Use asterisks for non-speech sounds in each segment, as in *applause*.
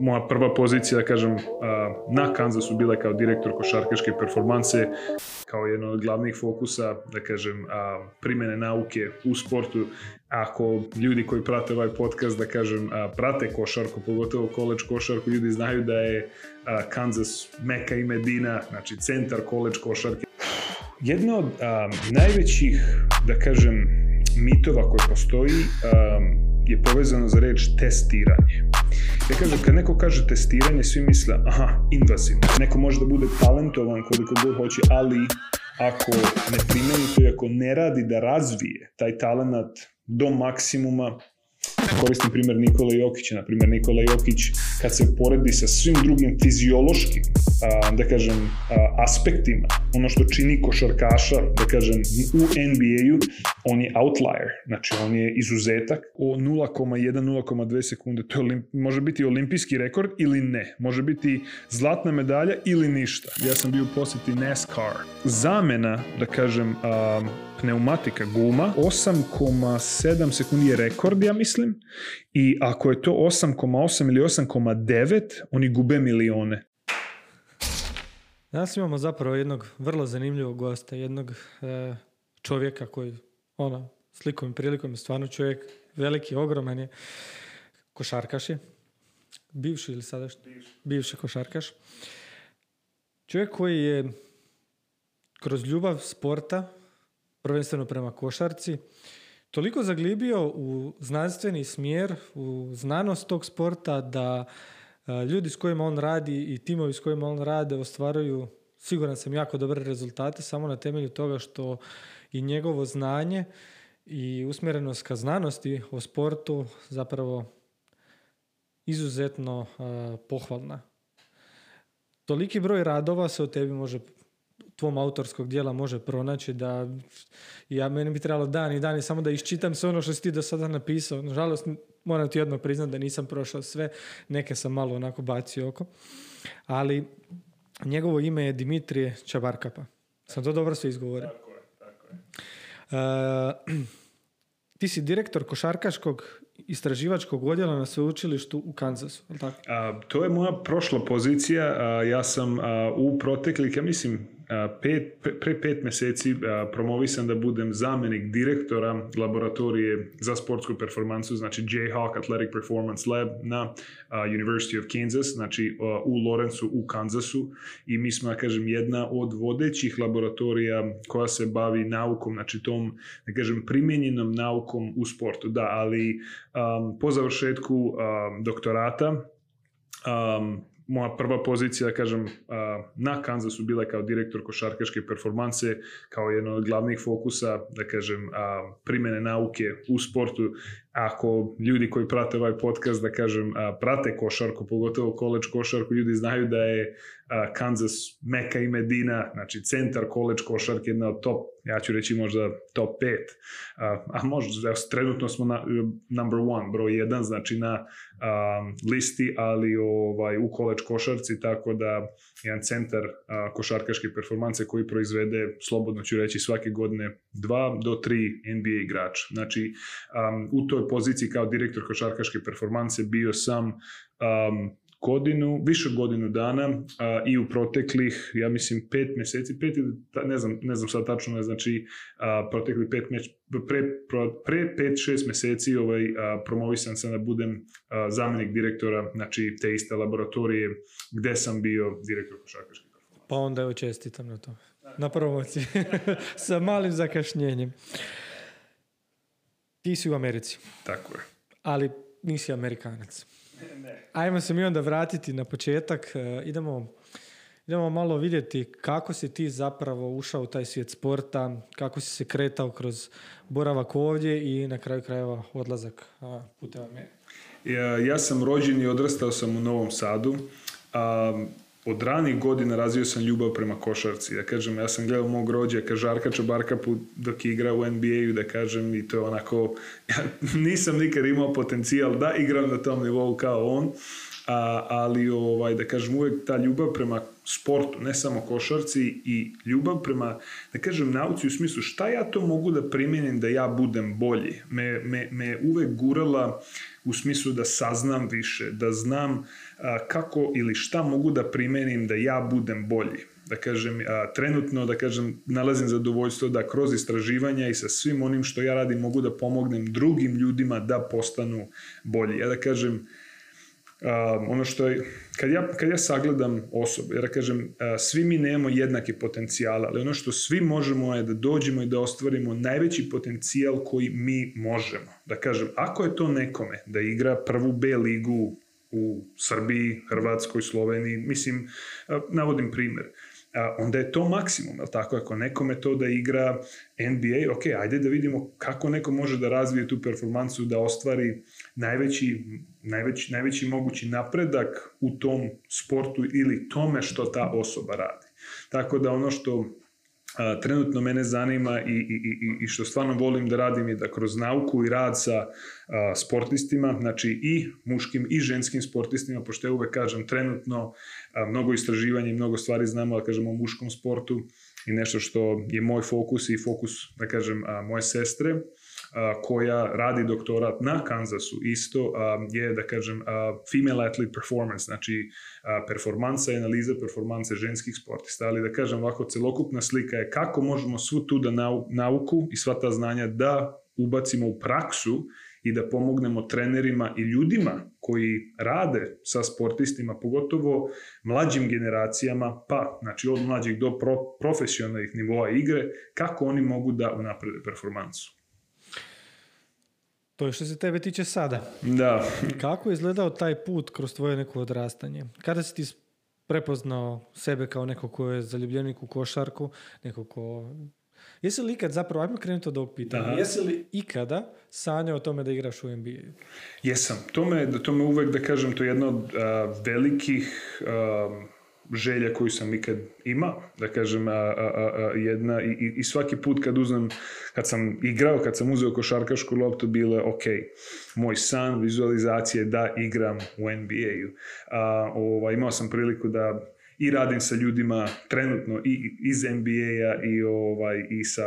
moja prva pozicija, da kažem, na Kansasu bila kao direktor košarkaške performanse, kao jedno od glavnih fokusa, da kažem, primene nauke u sportu. Ako ljudi koji prate ovaj podcast, da kažem, prate košarku, pogotovo koleč košarku, ljudi znaju da je Kansas Meka i Medina, znači centar koleč košarke. Jedno od najvećih, da kažem, mitova koji postoji je povezano za reč testiranje. Ja kažem, kad neko kaže testiranje, svi misle, aha, invazivno. Neko može da bude talentovan koliko god hoće, ali ako ne primeni to i ako ne radi da razvije taj talent do maksimuma, koristim primjer Nikola Jokića, na primjer Nikola Jokić kad se poredi sa svim drugim fiziološkim, da kažem, aspektima, ono što čini košarkaša, da kažem, u NBA-u, on je outlier, znači on je izuzetak o 0,1-0,2 sekunde, to je, može biti olimpijski rekord ili ne, može biti zlatna medalja ili ništa. Ja sam bio u posjeti NASCAR. Zamena, da kažem, pneumatika guma, 8,7 sekundi je rekord, ja mislim, i ako je to 8,8 ili 8,9, oni gube milione. Danas imamo zapravo jednog vrlo zanimljivog gosta, jednog e, čovjeka koji, ono, slikom i prilikom je stvarno čovjek veliki, ogroman je, košarkaš je, bivši ili sadašnji? Bivši. bivši košarkaš. Čovjek koji je kroz ljubav sporta, prvenstveno prema košarci, toliko zaglibio u znanstveni smjer, u znanost tog sporta da e, ljudi s kojima on radi i timovi s kojima on rade ostvaruju siguran sam jako dobre rezultate samo na temelju toga što i njegovo znanje i usmjerenost ka znanosti o sportu zapravo izuzetno uh, pohvalna. Toliki broj radova se o tebi može tvom autorskog dijela može pronaći da ja meni bi trebalo dan i dan i samo da iščitam sve ono što si ti do sada napisao. Nažalost, moram ti jedno priznati da nisam prošao sve, neke sam malo onako bacio oko. Ali njegovo ime je Dimitrije Čabarkapa. Sam to dobro sve izgovorio? Tako je, tako je. Uh, *clears throat* ti si direktor košarkaškog istraživačkog odjela na sveučilištu u Kansasu, tako? A, to je moja prošla pozicija. ja sam u proteklih, ja mislim, pet, pre pet meseci promovisan da budem zamenik direktora laboratorije za sportsku performansu, znači Jayhawk Athletic Performance Lab na University of Kansas, znači u Lorencu u Kansasu i mi smo, kažem, jedna od vodećih laboratorija koja se bavi naukom, znači tom, da kažem, primjenjenom naukom u sportu. Da, ali um, po završetku um, doktorata um, moja prva pozicija, da kažem, na Kansasu bila kao direktor košarkaške performanse, kao jedno od glavnih fokusa, da kažem, primene nauke u sportu. Ako ljudi koji prate ovaj podcast, da kažem, prate košarku, pogotovo koleč košarku, ljudi znaju da je Kansas Meka i Medina, znači centar koleč košarke, jedna od top, ja ću reći možda top 5, a možda, trenutno smo na number one, broj jedan, znači na listi, ali ovaj, u koleč košarci, tako da jedan centar košarkaške performanse koji proizvede, slobodno ću reći, svake godine dva do tri NBA igrača. Znači, u toj poziciji kao direktor košarkaške performanse bio sam godinu, više od godinu dana a, i u proteklih, ja mislim, pet mjeseci, pet, ne znam, ne znam sad tačno, ne znači a, proteklih pet mječ, pre, pre pet, šest mjeseci ovaj, a, promovisan sam da budem a, zamjenik direktora, znači te iste laboratorije gde sam bio direktor košarkaške Pa onda evo čestitam na to. Na promociji. *laughs* Sa malim zakašnjenjem. Ti si u Americi. Tako je. Ali nisi Amerikanac. Ne. Ajmo se mi onda vratiti na početak. E, idemo, idemo malo vidjeti kako si ti zapravo ušao u taj svijet sporta, kako si se kretao kroz boravak ovdje i na kraju krajeva odlazak putem Amerike. Ja, ja sam rođen i odrastao sam u Novom Sadu. A, od ranih godina razvio sam ljubav prema košarci. Ja kažem, ja sam gledao mog rođaka Žarka Čabarkapu dok je igrao u NBA-u, da kažem, i to je onako, *laughs* ja nisam nikad imao potencijal da igram na tom nivou kao on, a, ali ovaj, da kažem uvek ta ljubav prema sportu, ne samo košarci i ljubav prema, da kažem, nauci u smislu šta ja to mogu da primenim da ja budem bolji. Me, me, me uvek gurala u smislu da saznam više, da znam a, kako ili šta mogu da primenim da ja budem bolji da kažem, a, trenutno, da kažem, nalazim zadovoljstvo da kroz istraživanja i sa svim onim što ja radim mogu da pomognem drugim ljudima da postanu bolji. Ja da kažem, Um, ono što je, kad ja, kad ja sagledam osobe, ja da kažem, uh, svi mi nemamo jednake potencijale, ali ono što svi možemo je da dođemo i da ostvarimo najveći potencijal koji mi možemo. Da kažem, ako je to nekome da igra prvu B ligu u Srbiji, Hrvatskoj, Sloveniji, mislim, uh, navodim primer, a, onda je to maksimum, je tako? Ako nekome to da igra NBA, ok, ajde da vidimo kako neko može da razvije tu performansu, da ostvari najveći, najveći, najveći mogući napredak u tom sportu ili tome što ta osoba radi. Tako da ono što a, trenutno mene zanima i, i, i, i što stvarno volim da radim je da kroz nauku i rad sa a, sportistima, znači i muškim i ženskim sportistima, pošto ja uvek kažem trenutno a, mnogo istraživanja i mnogo stvari znamo, da kažemo o muškom sportu i nešto što je moj fokus i fokus, da kažem, a, moje sestre, koja radi doktorat na Kansasu isto je, da kažem, female athlete performance, znači performansa i analiza performanse ženskih sportista, ali da kažem ovako, celokupna slika je kako možemo svu tu da nauku i sva ta znanja da ubacimo u praksu i da pomognemo trenerima i ljudima koji rade sa sportistima, pogotovo mlađim generacijama, pa znači od mlađih do pro, profesionalnih nivoa igre, kako oni mogu da unaprede performansu. To je što se tebe tiče sada. Da. Kako je izgledao taj put kroz tvoje neko odrastanje? Kada si ti prepoznao sebe kao neko ko je zaljubljenik u košarku, neko ko... Jesi li ikad, zapravo, ajmo krenuti od ovog pitanja, Aha. jesi li ikada sanjao o tome da igraš u NBA? Jesam. To me, da to me uvek, da kažem, to je jedno od uh, velikih želja koju sam ikad imao, da kažem, a, a, a, jedna i, i svaki put kad uzmem, kad sam igrao, kad sam uzeo košarkašku loptu, bilo je ok, moj san, vizualizacije da igram u NBA-u. Ova, imao sam priliku da i radim sa ljudima trenutno i iz NBA-a i, ovaj, i sa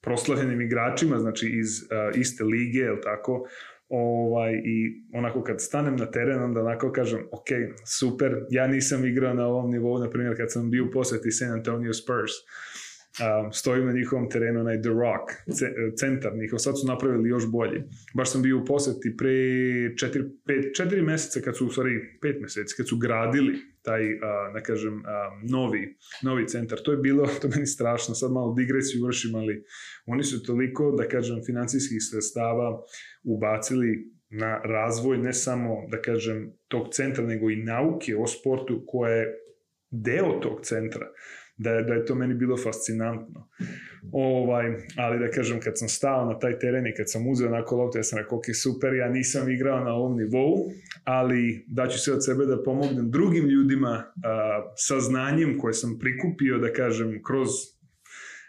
proslavljenim igračima, znači iz uh, iste lige, je tako, Ovaj, I onako kad stanem na teren, onda onako kažem, ok, super, ja nisam igrao na ovom nivou, na primjer kad sam bio u poseti San Antonio Spurs, um, stojim na njihovom terenu, onaj The Rock, centar njihov, sad su napravili još bolji. Baš sam bio u poseti pre 4, 5, 4 meseca, kad su, stvari 5 meseci, kad su gradili taj, uh, da kažem, uh, novi, novi centar. To je bilo, to meni strašno, sad malo digresiju vršim, ali oni su toliko, da kažem, financijskih sredstava ubacili na razvoj ne samo, da kažem, tog centra, nego i nauke o sportu koja je deo tog centra da je, da je to meni bilo fascinantno. Ovaj, ali da kažem, kad sam stao na taj teren i kad sam uzeo onako loptu, ja sam rekao, ok, super, ja nisam igrao na ovom nivou, ali daću se od sebe da pomognem drugim ljudima a, sa znanjem koje sam prikupio, da kažem, kroz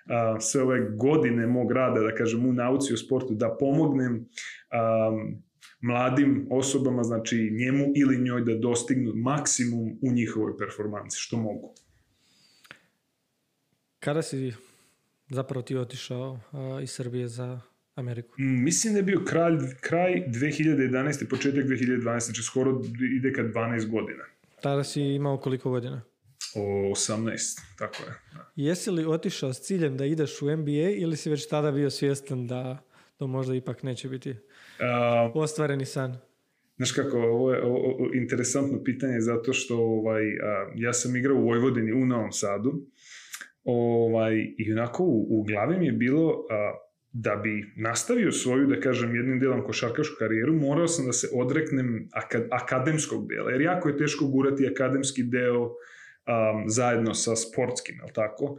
a, sve ove godine mog rada, da kažem, u nauci o sportu, da pomognem a, mladim osobama, znači njemu ili njoj da dostignu maksimum u njihovoj performanci, što mogu. Kada si zapravo ti otišao uh, iz Srbije za Ameriku? Mm, mislim da je bio kraj, kraj 2011. početak 2012. Znači skoro ide ka 12 godina. Tada si imao koliko godina? O 18, tako je. Da. Jesi li otišao s ciljem da ideš u NBA ili si već tada bio svjestan da to možda ipak neće biti uh, ostvareni san? Znaš kako, ovo je o, o, interesantno pitanje zato što ovaj, a, ja sam igrao u Vojvodini u Novom Sadu Ovaj, I onako u, u glavi mi je bilo a, da bi nastavio svoju, da kažem, jednim delom košarkašku karijeru, morao sam da se odreknem akad, akademskog dela, jer jako je teško gurati akademski deo um, zajedno sa sportskim, je tako?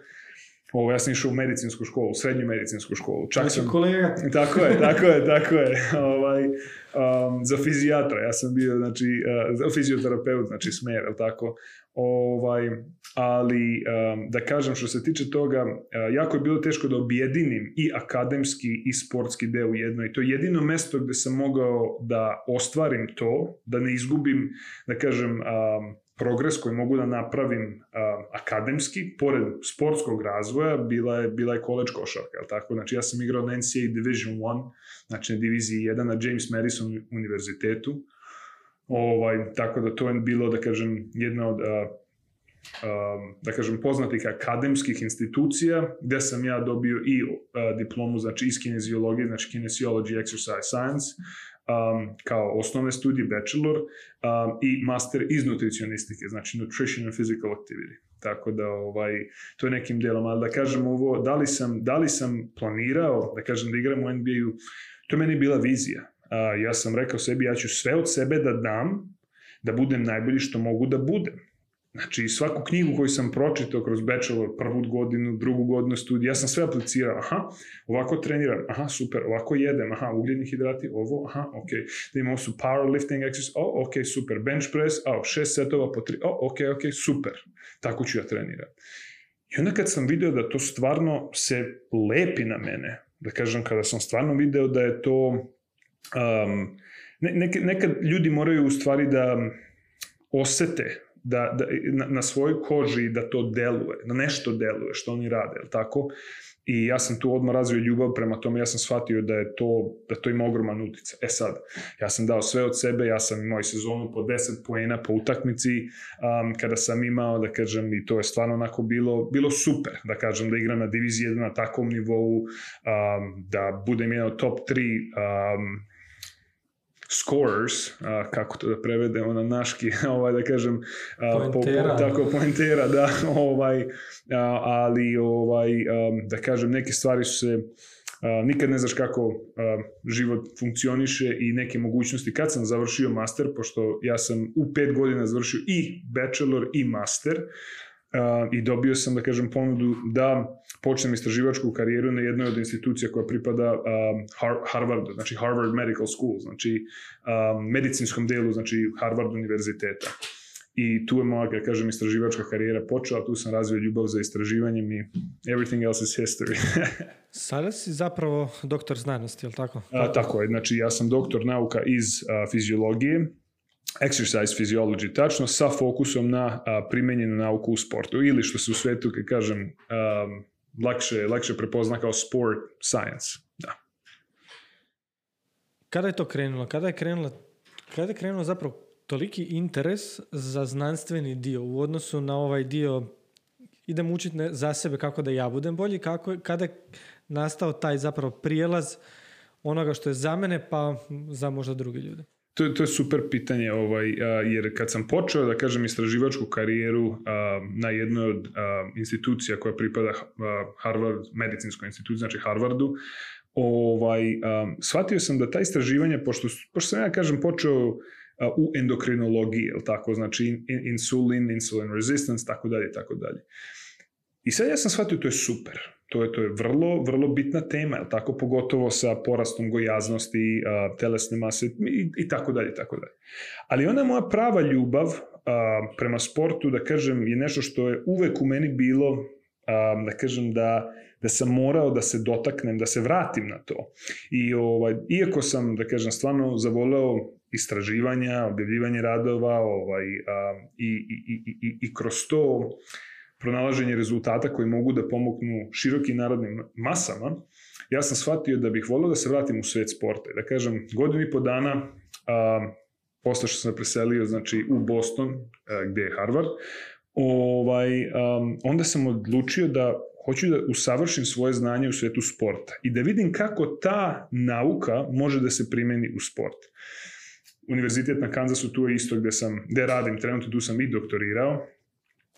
Ovo, ja sam išao u medicinsku školu, u srednju medicinsku školu. Čak sam... kolega. Tako je, tako je, tako je. ovaj, um, za fizijatra, ja sam bio, znači, uh, za fizioterapeut, znači smer, jel tako? Ovaj, ali da kažem što se tiče toga, jako je bilo teško da objedinim i akademski i sportski deo u jedno i to je jedino mesto gde sam mogao da ostvarim to, da ne izgubim, da kažem, progres koji mogu da napravim akademski, pored sportskog razvoja, bila je, bila je college košarka, je tako? Znači, ja sam igrao na NCAA Division 1, znači na diviziji 1 na James Madison univerzitetu, ovaj, tako da to je bilo, da kažem, jedna od uh, um, da kažem, poznatih akademskih institucija, gde sam ja dobio i uh, diplomu, znači iz kineziologije, znači Kinesiology Exercise Science, um, kao osnovne studije, bachelor, um, i master iz nutricionistike, znači Nutrition and Physical Activity. Tako da ovaj to je nekim delom, ali da kažem ovo, da li sam da li sam planirao da kažem da igram u NBA-u, to je meni bila vizija. Uh, ja sam rekao sebi ja ću sve od sebe da dam da budem najbolji što mogu da budem Znači, svaku knjigu koju sam pročitao kroz bachelor, prvu godinu, drugu godinu studija, ja sam sve aplicirao. Aha, ovako treniram, aha, super, ovako jedem, aha, ugljeni hidrati, ovo, aha, ok. Da imamo su powerlifting exercise, o, ok, super. Bench press, a, šest setova po tri, o, ok, ok, super. Tako ću ja treniram. I onda kad sam video da to stvarno se lepi na mene, da kažem, kada sam stvarno video da je to... Um, ne, nekad, nekad ljudi moraju u stvari da osete da, da, na, na svojoj koži da to deluje, da nešto deluje što oni rade, je tako? I ja sam tu odmah razvio ljubav prema tome, ja sam shvatio da je to, da to ima ogroman utica. E sad, ja sam dao sve od sebe, ja sam imao i sezonu po 10 poena po utakmici, um, kada sam imao, da kažem, i to je stvarno onako bilo, bilo super, da kažem, da igram na diviziji 1 na takvom nivou, um, da budem jedan od top 3 um, scorers, a, kako to da prevedemo na naški, *laughs* ovaj, da kažem, a, poentera. Po, po, tako, poentera, da, *laughs* ovaj, a, ali, ovaj, a, da kažem, neke stvari su se, a, nikad ne znaš kako a, život funkcioniše i neke mogućnosti. Kad sam završio master, pošto ja sam u pet godina završio i bachelor i master, Uh, i dobio sam, da kažem, ponudu da počnem istraživačku karijeru na jednoj od institucija koja pripada um, Harvard, znači Harvard Medical School, znači um, medicinskom delu, znači Harvard univerziteta. I tu je moja, da kažem, istraživačka karijera počela, tu sam razvio ljubav za istraživanjem i everything else is history. *laughs* Sada si zapravo doktor znanosti, je li tako? A, tako je, znači ja sam doktor nauka iz a, fiziologije, exercise physiology, tačno sa fokusom na a, primenjenu nauku u sportu ili što se u svetu, kad kažem, um, lakše, lakše prepozna kao sport science. Da. Kada je to krenulo? Kada je krenulo, kada je krenulo zapravo toliki interes za znanstveni dio u odnosu na ovaj dio idem učiti za sebe kako da ja budem bolji, kako, kada je nastao taj zapravo prijelaz onoga što je za mene pa za možda druge ljude? To, to je super pitanje, ovaj, jer kad sam počeo, da kažem, istraživačku karijeru na jednoj od institucija koja pripada Harvard, medicinskoj instituciji, znači Harvardu, ovaj, shvatio sam da ta istraživanja, pošto, pošto sam ja, kažem, počeo u endokrinologiji, je tako, znači insulin, insulin resistance, tako dalje, tako dalje. I sad ja sam shvatio to je super. To je, to je vrlo, vrlo bitna tema, je tako? Pogotovo sa porastom gojaznosti, a, telesne mase i, i tako dalje, tako dalje. Ali ona moja prava ljubav a, prema sportu, da kažem, je nešto što je uvek u meni bilo, a, da kažem, da, da sam morao da se dotaknem, da se vratim na to. I ovaj, iako sam, da kažem, stvarno zavoleo istraživanja, objavljivanje radova ovaj, a, i, i, i, i, i kroz to pronalaženje rezultata koji mogu da pomognu širokim narodnim masama, ja sam shvatio da bih volio da se vratim u svet sporta. Da kažem, godinu i po dana, a, posle što sam preselio znači, u Boston, a, gde je Harvard, ovaj, a, onda sam odlučio da hoću da usavršim svoje znanje u svetu sporta i da vidim kako ta nauka može da se primeni u sport. Univerzitet na Kansasu tu je isto gde sam, gde radim, trenutno tu sam i doktorirao,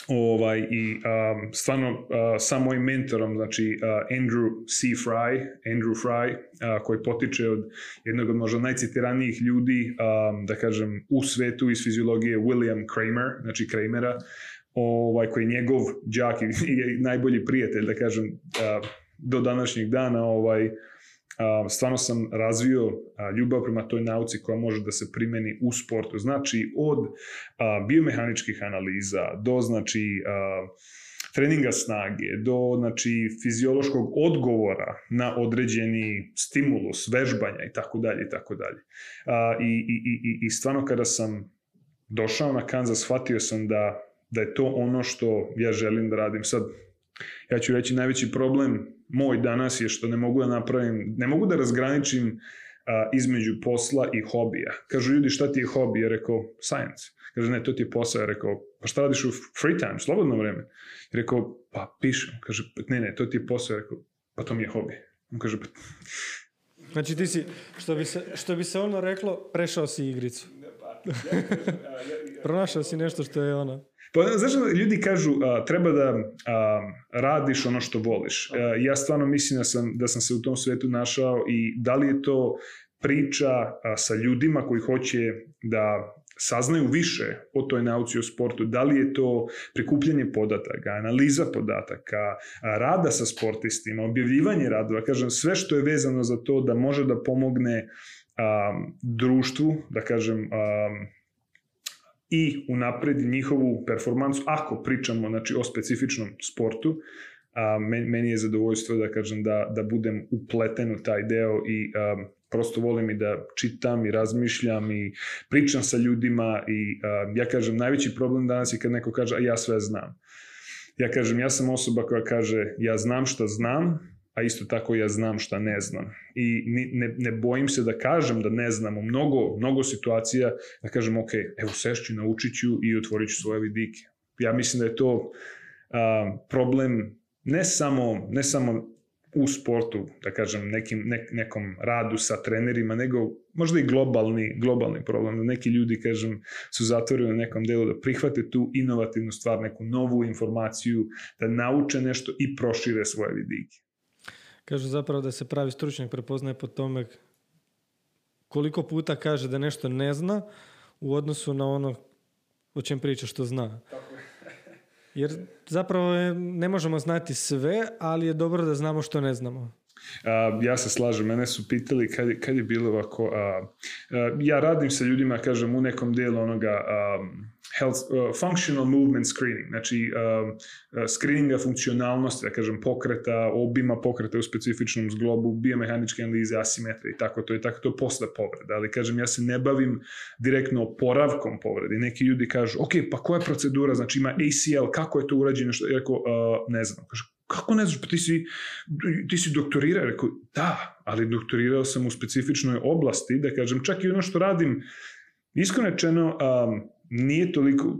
ovaj, i um, stvarno uh, sa mojim mentorom, znači uh, Andrew C. Fry, Andrew Fry, uh, koji potiče od jednog od možda najcitiranijih ljudi, um, da kažem, u svetu iz fiziologije, William Kramer, znači Kramera, ovaj, koji je njegov džak *laughs* i, najbolji prijatelj, da kažem, uh, do današnjeg dana, ovaj, stvarno sam razvio ljubav prema toj nauci koja može da se primeni u sportu. Znači, od biomehaničkih analiza do, znači, treninga snage, do znači, fiziološkog odgovora na određeni stimulus, vežbanja i tako dalje i tako dalje. I, i, i, I stvarno kada sam došao na Kansas, shvatio sam da, da je to ono što ja želim da radim. Sad, ja ću reći, najveći problem moj danas je što ne mogu da napravim, ne mogu da razgraničim a, između posla i hobija. Kažu ljudi šta ti je hobi? Ja rekao, science. Kaže, ne, to ti je posao. Ja rekao, pa šta radiš u free time, slobodno vreme? Ja rekao, pa pišem. Kaže, ne, ne, to ti je posao. Ja rekao, pa to mi je hobi. On kaže, pa... *laughs* Znači ti si, što bi se, što bi se ono reklo, prešao si igricu. Pronašao si nešto što je ono... Pa, znaš, ljudi kažu a, treba da a, radiš ono što voliš. A, ja stvarno mislim da sam, da sam se u tom svetu našao i da li je to priča a, sa ljudima koji hoće da saznaju više o toj nauci o sportu, da li je to prikupljanje podataka, analiza podataka, rada sa sportistima, objavljivanje radova, kažem, sve što je vezano za to da može da pomogne a, društvu, da kažem, a, i unapredi njihovu performansu, ako pričamo znači, o specifičnom sportu, a, meni je zadovoljstvo da kažem da, da budem upleten u taj deo i a, prosto volim i da čitam i razmišljam i pričam sa ljudima i a, ja kažem najveći problem danas je kad neko kaže a ja sve znam. Ja kažem ja sam osoba koja kaže ja znam šta znam, a isto tako ja znam šta ne znam. I ne, ne bojim se da kažem da ne znam u mnogo, mnogo situacija, da kažem, ok, evo sešću, naučit ću i otvorit ću svoje vidike. Ja mislim da je to a, problem ne samo, ne samo u sportu, da kažem, nekim, ne, nekom radu sa trenerima, nego možda i globalni, globalni problem. Da neki ljudi, kažem, su zatvoreni na nekom delu da prihvate tu inovativnu stvar, neku novu informaciju, da nauče nešto i prošire svoje vidike. Kažu zapravo da se pravi stručnjak prepoznaje po tome koliko puta kaže da nešto ne zna u odnosu na ono o čem priča što zna. Jer zapravo je, ne možemo znati sve, ali je dobro da znamo što ne znamo. A, ja se slažem, mene su pitali kad, kad je bilo ovako, a, a, ja radim sa ljudima, kažem, u nekom dijelu onoga a, health, uh, functional movement screening, znači uh, screeninga funkcionalnosti, da kažem, pokreta, obima pokreta u specifičnom zglobu, biomehaničke analize, asimetrije i tako to i tako to posle povreda, ali kažem, ja se ne bavim direktno oporavkom povrede. Neki ljudi kažu, ok, pa koja je procedura, znači ima ACL, kako je to urađeno, što je rekao, uh, ne znam, kaže, kako ne znaš, pa ti si, ti si doktorirao, rekao, da, ali doktorirao sam u specifičnoj oblasti, da kažem, čak i ono što radim, iskreno rečeno, um, nije toliko,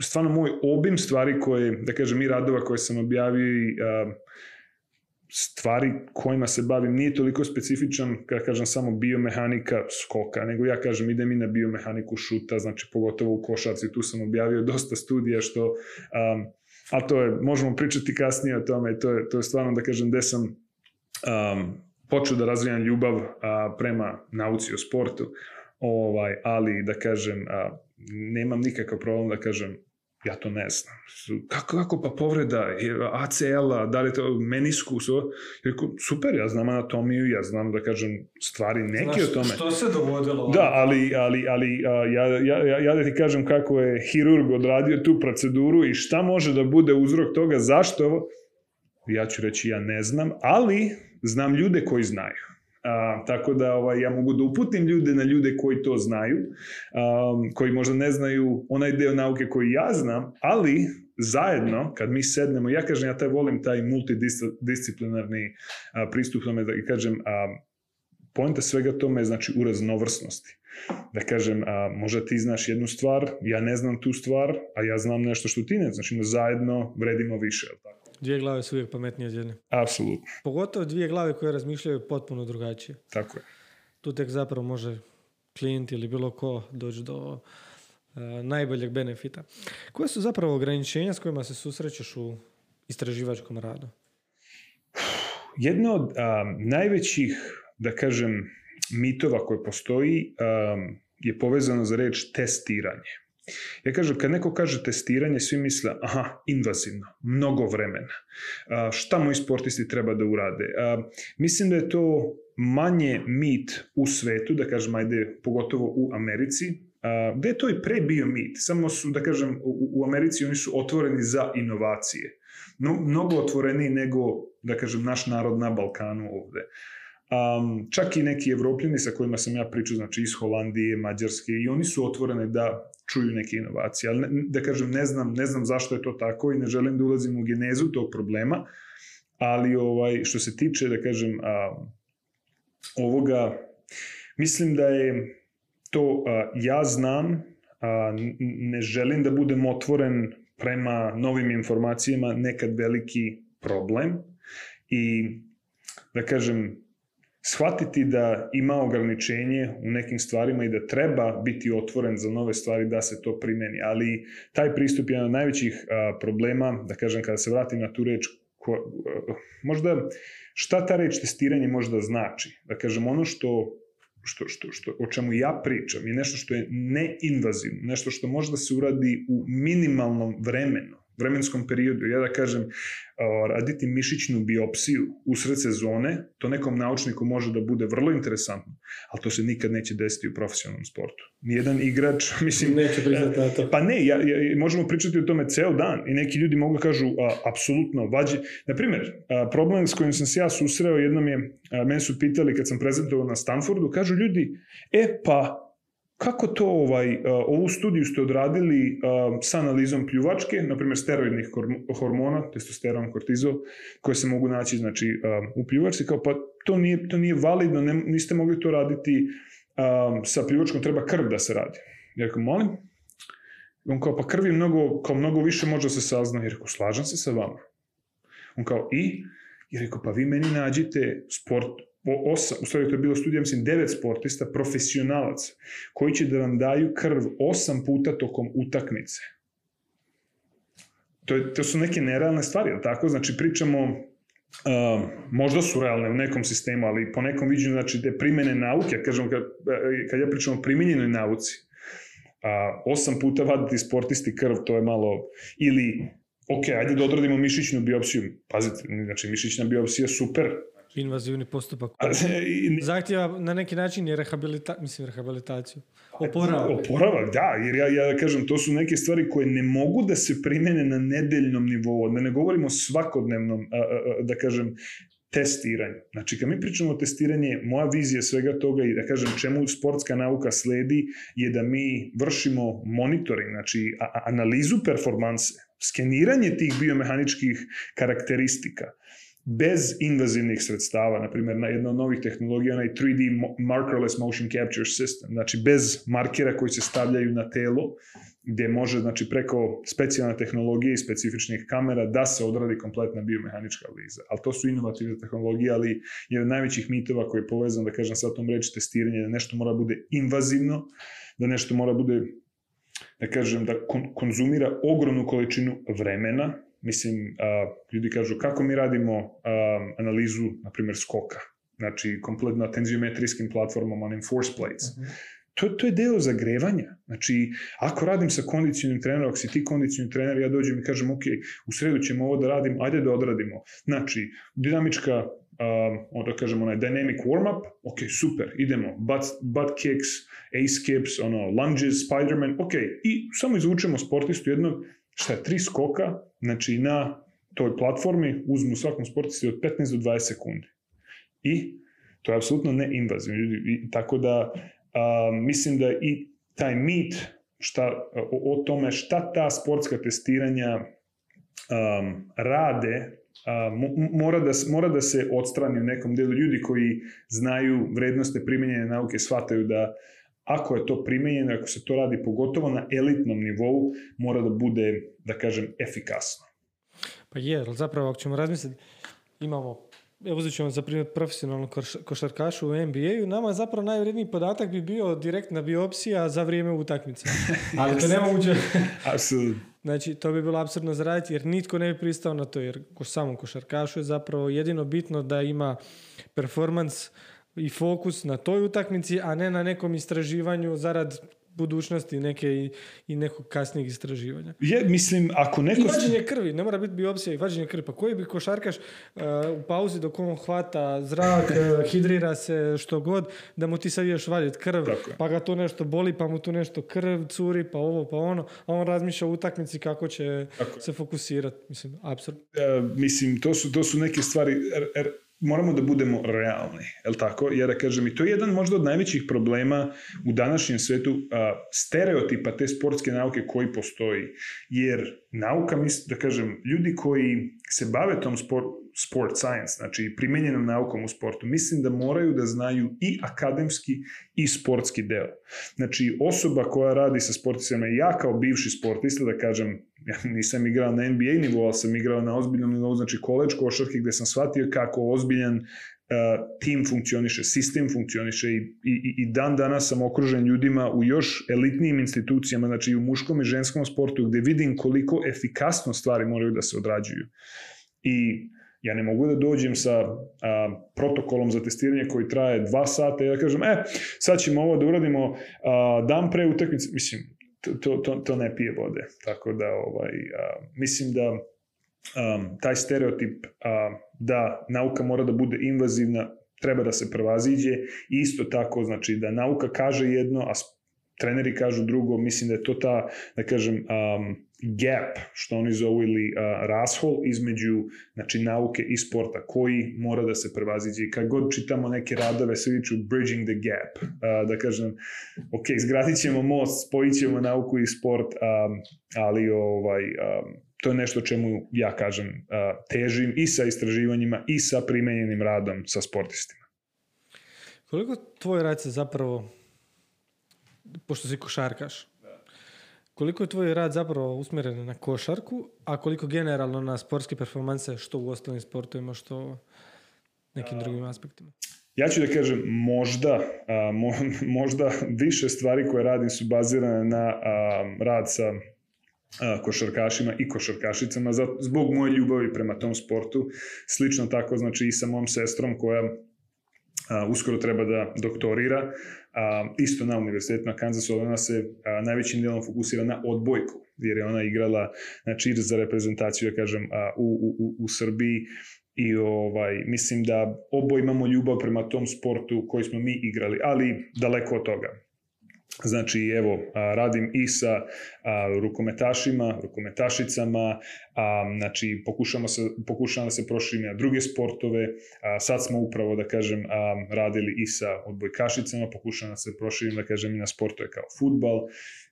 stvarno moj obim stvari koje, da kažem, i radova koje sam objavio i uh, stvari kojima se bavim nije toliko specifičan, kada kažem samo biomehanika skoka, nego ja kažem idem i na biomehaniku šuta, znači pogotovo u košarci, tu sam objavio dosta studija što, um, a to je, možemo pričati kasnije o tome, to je, to je stvarno da kažem gde sam um, počeo da razvijam ljubav uh, prema nauci o sportu, ovaj, ali da kažem, uh, nemam nikakav problem da kažem ja to ne znam. Kako, kako pa povreda ACL-a, da li to meniskus? Rekao, super, ja znam anatomiju, ja znam da kažem stvari neke Znaš, o tome. Što se dogodilo? Da, ali, ali, ali a, ja, ja, ja, ja da ti kažem kako je hirurg odradio tu proceduru i šta može da bude uzrok toga, zašto ovo, ja ću reći ja ne znam, ali znam ljude koji znaju. A, tako da ovaj, ja mogu da uputim ljude na ljude koji to znaju, um, koji možda ne znaju onaj deo nauke koji ja znam, ali zajedno, kad mi sednemo, ja kažem, ja taj volim taj multidisciplinarni a, pristup tome, da kažem, a, pojenta svega tome je znači u raznovrsnosti. Da kažem, a, možda ti znaš jednu stvar, ja ne znam tu stvar, a ja znam nešto što ti ne znaš, znači zajedno vredimo više, ali tako? Dvije glave su uvijek pametnije od jedne. Apsolutno. Pogotovo dvije glave koje razmišljaju potpuno drugačije. Tako je. Tu tek zapravo može klijent ili bilo ko doći do uh, najboljeg benefita. Koje su zapravo ograničenja s kojima se susrećeš u istraživačkom radu? Jedno od um, najvećih, da kažem, mitova koje postoji um, je povezano za reč testiranje. Ja kažem, kad neko kaže testiranje, svi misle, aha, invazivno, mnogo vremena. A, šta moji sportisti treba da urade? A, mislim da je to manje mit u svetu, da kažem, ajde, pogotovo u Americi, a, gde je to i pre bio mit, samo su, da kažem, u, u Americi oni su otvoreni za inovacije. No, mnogo otvoreniji nego, da kažem, naš narod na Balkanu ovde. Um, čak i neki evropljani sa kojima sam ja pričao, znači iz Holandije, Mađarske, i oni su otvorene da čuju neke inovacije. Ali ne, da kažem, ne znam, ne znam zašto je to tako i ne želim da ulazim u genezu tog problema, ali ovaj što se tiče, da kažem, a, ovoga, mislim da je to, a, ja znam, a, ne želim da budem otvoren prema novim informacijama nekad veliki problem i da kažem, shvatiti da ima ograničenje u nekim stvarima i da treba biti otvoren za nove stvari da se to primeni. Ali taj pristup je jedan od najvećih a, problema, da kažem, kada se vratim na tu reč, ko, a, možda šta ta reč testiranje možda znači? Da kažem, ono što što, što, što, o čemu ja pričam je nešto što je neinvazivno, nešto što može da se uradi u minimalnom vremenu vremenskom periodu, ja da kažem, raditi mišićnu biopsiju usred sezone, to nekom naučniku može da bude vrlo interesantno, ali to se nikad neće desiti u profesionalnom sportu. Nijedan igrač, *laughs* mislim... Neće priznati na to. Pa ne, ja, ja, možemo pričati o tome ceo dan i neki ljudi mogu da kažu, a, apsolutno, vađi... Naprimer, a, problem s kojim sam se ja susreo, jednom je, a, meni su pitali kad sam prezentovao na Stanfordu, kažu ljudi, e pa, Kako to ovaj, ovu studiju ste odradili sa analizom pljuvačke, na primjer steroidnih hormona, testosteron, kortizol, koje se mogu naći znači, u pljuvačci, kao pa to nije, to nije validno, ne, niste mogli to raditi sa pljuvačkom, treba krv da se radi. Ja rekao, molim? On kao, pa krv je mnogo, kao mnogo više može da se sazna. Ja rekao, slažem se sa vama. On kao, i? I rekao, pa vi meni nađite sport, osam, u stvari to je bilo studija, mislim, devet sportista, profesionalaca, koji će da vam daju krv osam puta tokom utakmice. To, je, to su neke nerealne stvari, ali tako? Znači, pričamo, uh, možda su realne u nekom sistemu, ali po nekom viđenju, znači, te primene nauke, kažem, kad, kad ja pričam o primenjenoj nauci, a, osam puta vaditi sportisti krv, to je malo, ili ok, ajde da odradimo mišićnu biopsiju. Pazite, znači mišićna biopsija super, invazivni postupak. Zahtjeva na neki način je rehabilita, mislim, rehabilitaciju. Oporavak. Oporavak, da, jer ja, ja kažem, to su neke stvari koje ne mogu da se primene na nedeljnom nivou, da ne govorimo svakodnevnom, da kažem, testiranju. Znači, kad mi pričamo o testiranje, moja vizija svega toga i da kažem čemu sportska nauka sledi je da mi vršimo monitoring, znači analizu performanse, skeniranje tih biomehaničkih karakteristika, bez invazivnih sredstava, na primjer, na jedna od novih tehnologija, onaj 3D markerless motion capture system, znači bez markera koji se stavljaju na telo, gde može, znači, preko specijalne tehnologije i specifičnih kamera da se odradi kompletna biomehanička analiza. Ali to su inovativne tehnologije, ali jedan od najvećih mitova koji je povezan, da kažem, sa tom reči testiranje, da nešto mora bude invazivno, da nešto mora bude, da kažem, da kon konzumira ogromnu količinu vremena, Mislim, a, ljudi kažu kako mi radimo a, analizu, na primjer, skoka. Znači, kompletno tenziometrijskim platformama, onim force plates. Uh mhm. -huh. To, to je deo zagrevanja. Znači, ako radim sa kondicionim trenerom, ako si ti kondicioni trener, ja dođem i kažem, ok, u sredu ćemo ovo da radim, ajde da odradimo. Znači, dinamička, um, da kažemo, onaj dynamic warm-up, ok, super, idemo, butt, butt kicks, ace kips, ono, lunges, spiderman, ok, i samo izvučemo sportistu jednog, šta tri skoka, znači na toj platformi uzmu svakom sportisti od 15 do 20 sekundi. I to je apsolutno neinvazivno. I, tako da a, mislim da i taj mit šta, o, o tome šta ta sportska testiranja um, rade a, mora, da, mora da se odstrani u nekom delu. Ljudi koji znaju vrednosti primenjene nauke shvataju da ako je to primenjeno, ako se to radi pogotovo na elitnom nivou, mora da bude, da kažem, efikasno. Pa je, ali zapravo ako ćemo razmisliti, imamo Evo uzet ćemo za primjer profesionalnu košarkašu u NBA-u, nama zapravo najvredniji podatak bi bio direktna biopsija za vrijeme utakmice. *laughs* Ali to nemoguće. *laughs* Apsolutno. Znači, to bi bilo absurdno zaraditi jer nitko ne bi pristao na to, jer ko samom košarkašu je zapravo jedino bitno da ima performans i fokus na toj utakmici, a ne na nekom istraživanju zarad budućnosti neke i, i nekog kasnijeg istraživanja. Je, mislim, ako neko... I vađenje krvi, ne mora biti biopsija i vađenje krvi. Pa koji bi košarkaš uh, u pauzi dok on hvata zrak, uh, *laughs* hidrira se što god, da mu ti sad ideš vaditi krv, Tako pa ga to nešto boli, pa mu tu nešto krv curi, pa ovo, pa ono, a on razmišlja o utakmici kako će Tako se fokusirati. Mislim, apsurd. E, mislim, to su, to su neke stvari, er, er, moramo da budemo realni, je tako? Jer, kažem, i to je jedan možda od najvećih problema u današnjem svetu a, stereotipa te sportske nauke koji postoji. Jer nauka, mis, da kažem, ljudi koji se bave tom sport, sport science, znači primenjenom naukom u sportu, mislim da moraju da znaju i akademski i sportski deo. Znači, osoba koja radi sa sportistima, ja kao bivši sportista, da kažem, ja *laughs* nisam igrao na NBA nivou, ali sam igrao na ozbiljnom nivou, znači koleđ košarke, gde sam shvatio kako ozbiljan uh, tim funkcioniše, sistem funkcioniše i, i, i dan danas sam okružen ljudima u još elitnijim institucijama, znači i u muškom i ženskom sportu, gde vidim koliko efikasno stvari moraju da se odrađuju. I ja ne mogu da dođem sa a, protokolom za testiranje koji traje dva sata i da kažem, e, sad ćemo ovo da uradimo a, dan pre utakmice. Mislim, to, to, to ne pije vode. Tako da, ovaj, a, mislim da um, taj stereotip a, da nauka mora da bude invazivna treba da se prevaziđe isto tako znači da nauka kaže jedno a treneri kažu drugo mislim da je to ta da kažem um, gap što oni zovu ili uh, rashol između znači nauke i sporta koji mora da se prevaziđe i kad god čitamo neke radove se viču bridging the gap uh, da kažem ok izgradit ćemo most spojit ćemo nauku i sport um, ali ovaj um, to je nešto čemu ja kažem težim i sa istraživanjima i sa primenjenim radom sa sportistima. Koliko tvoj rad se zapravo, pošto si košarkaš, koliko je tvoj rad zapravo usmjeren na košarku, a koliko generalno na sportske performanse, što u ostalim sportovima, što nekim drugim aspektima? Ja ću da kažem možda, a, mo, *laughs* možda više stvari koje radim su bazirane na a, rad sa košarkašima i košarkašicama zbog moje ljubavi prema tom sportu. Slično tako znači i sa mom sestrom koja uskoro treba da doktorira, a, isto na univerzitetu na Kansasu, ona se najvećim delom fokusira na odbojku, jer je ona igrala znači, za reprezentaciju, ja kažem, a, u, u, u Srbiji i ovaj mislim da obo imamo ljubav prema tom sportu koji smo mi igrali, ali daleko od toga. Znači, evo, radim i sa rukometašima, rukometašicama, a, znači, pokušamo, se, pokušamo da se proširimo na druge sportove, sad smo upravo, da kažem, radili i sa odbojkašicama, pokušamo da se proširimo, da kažem, i na sportove kao futbal,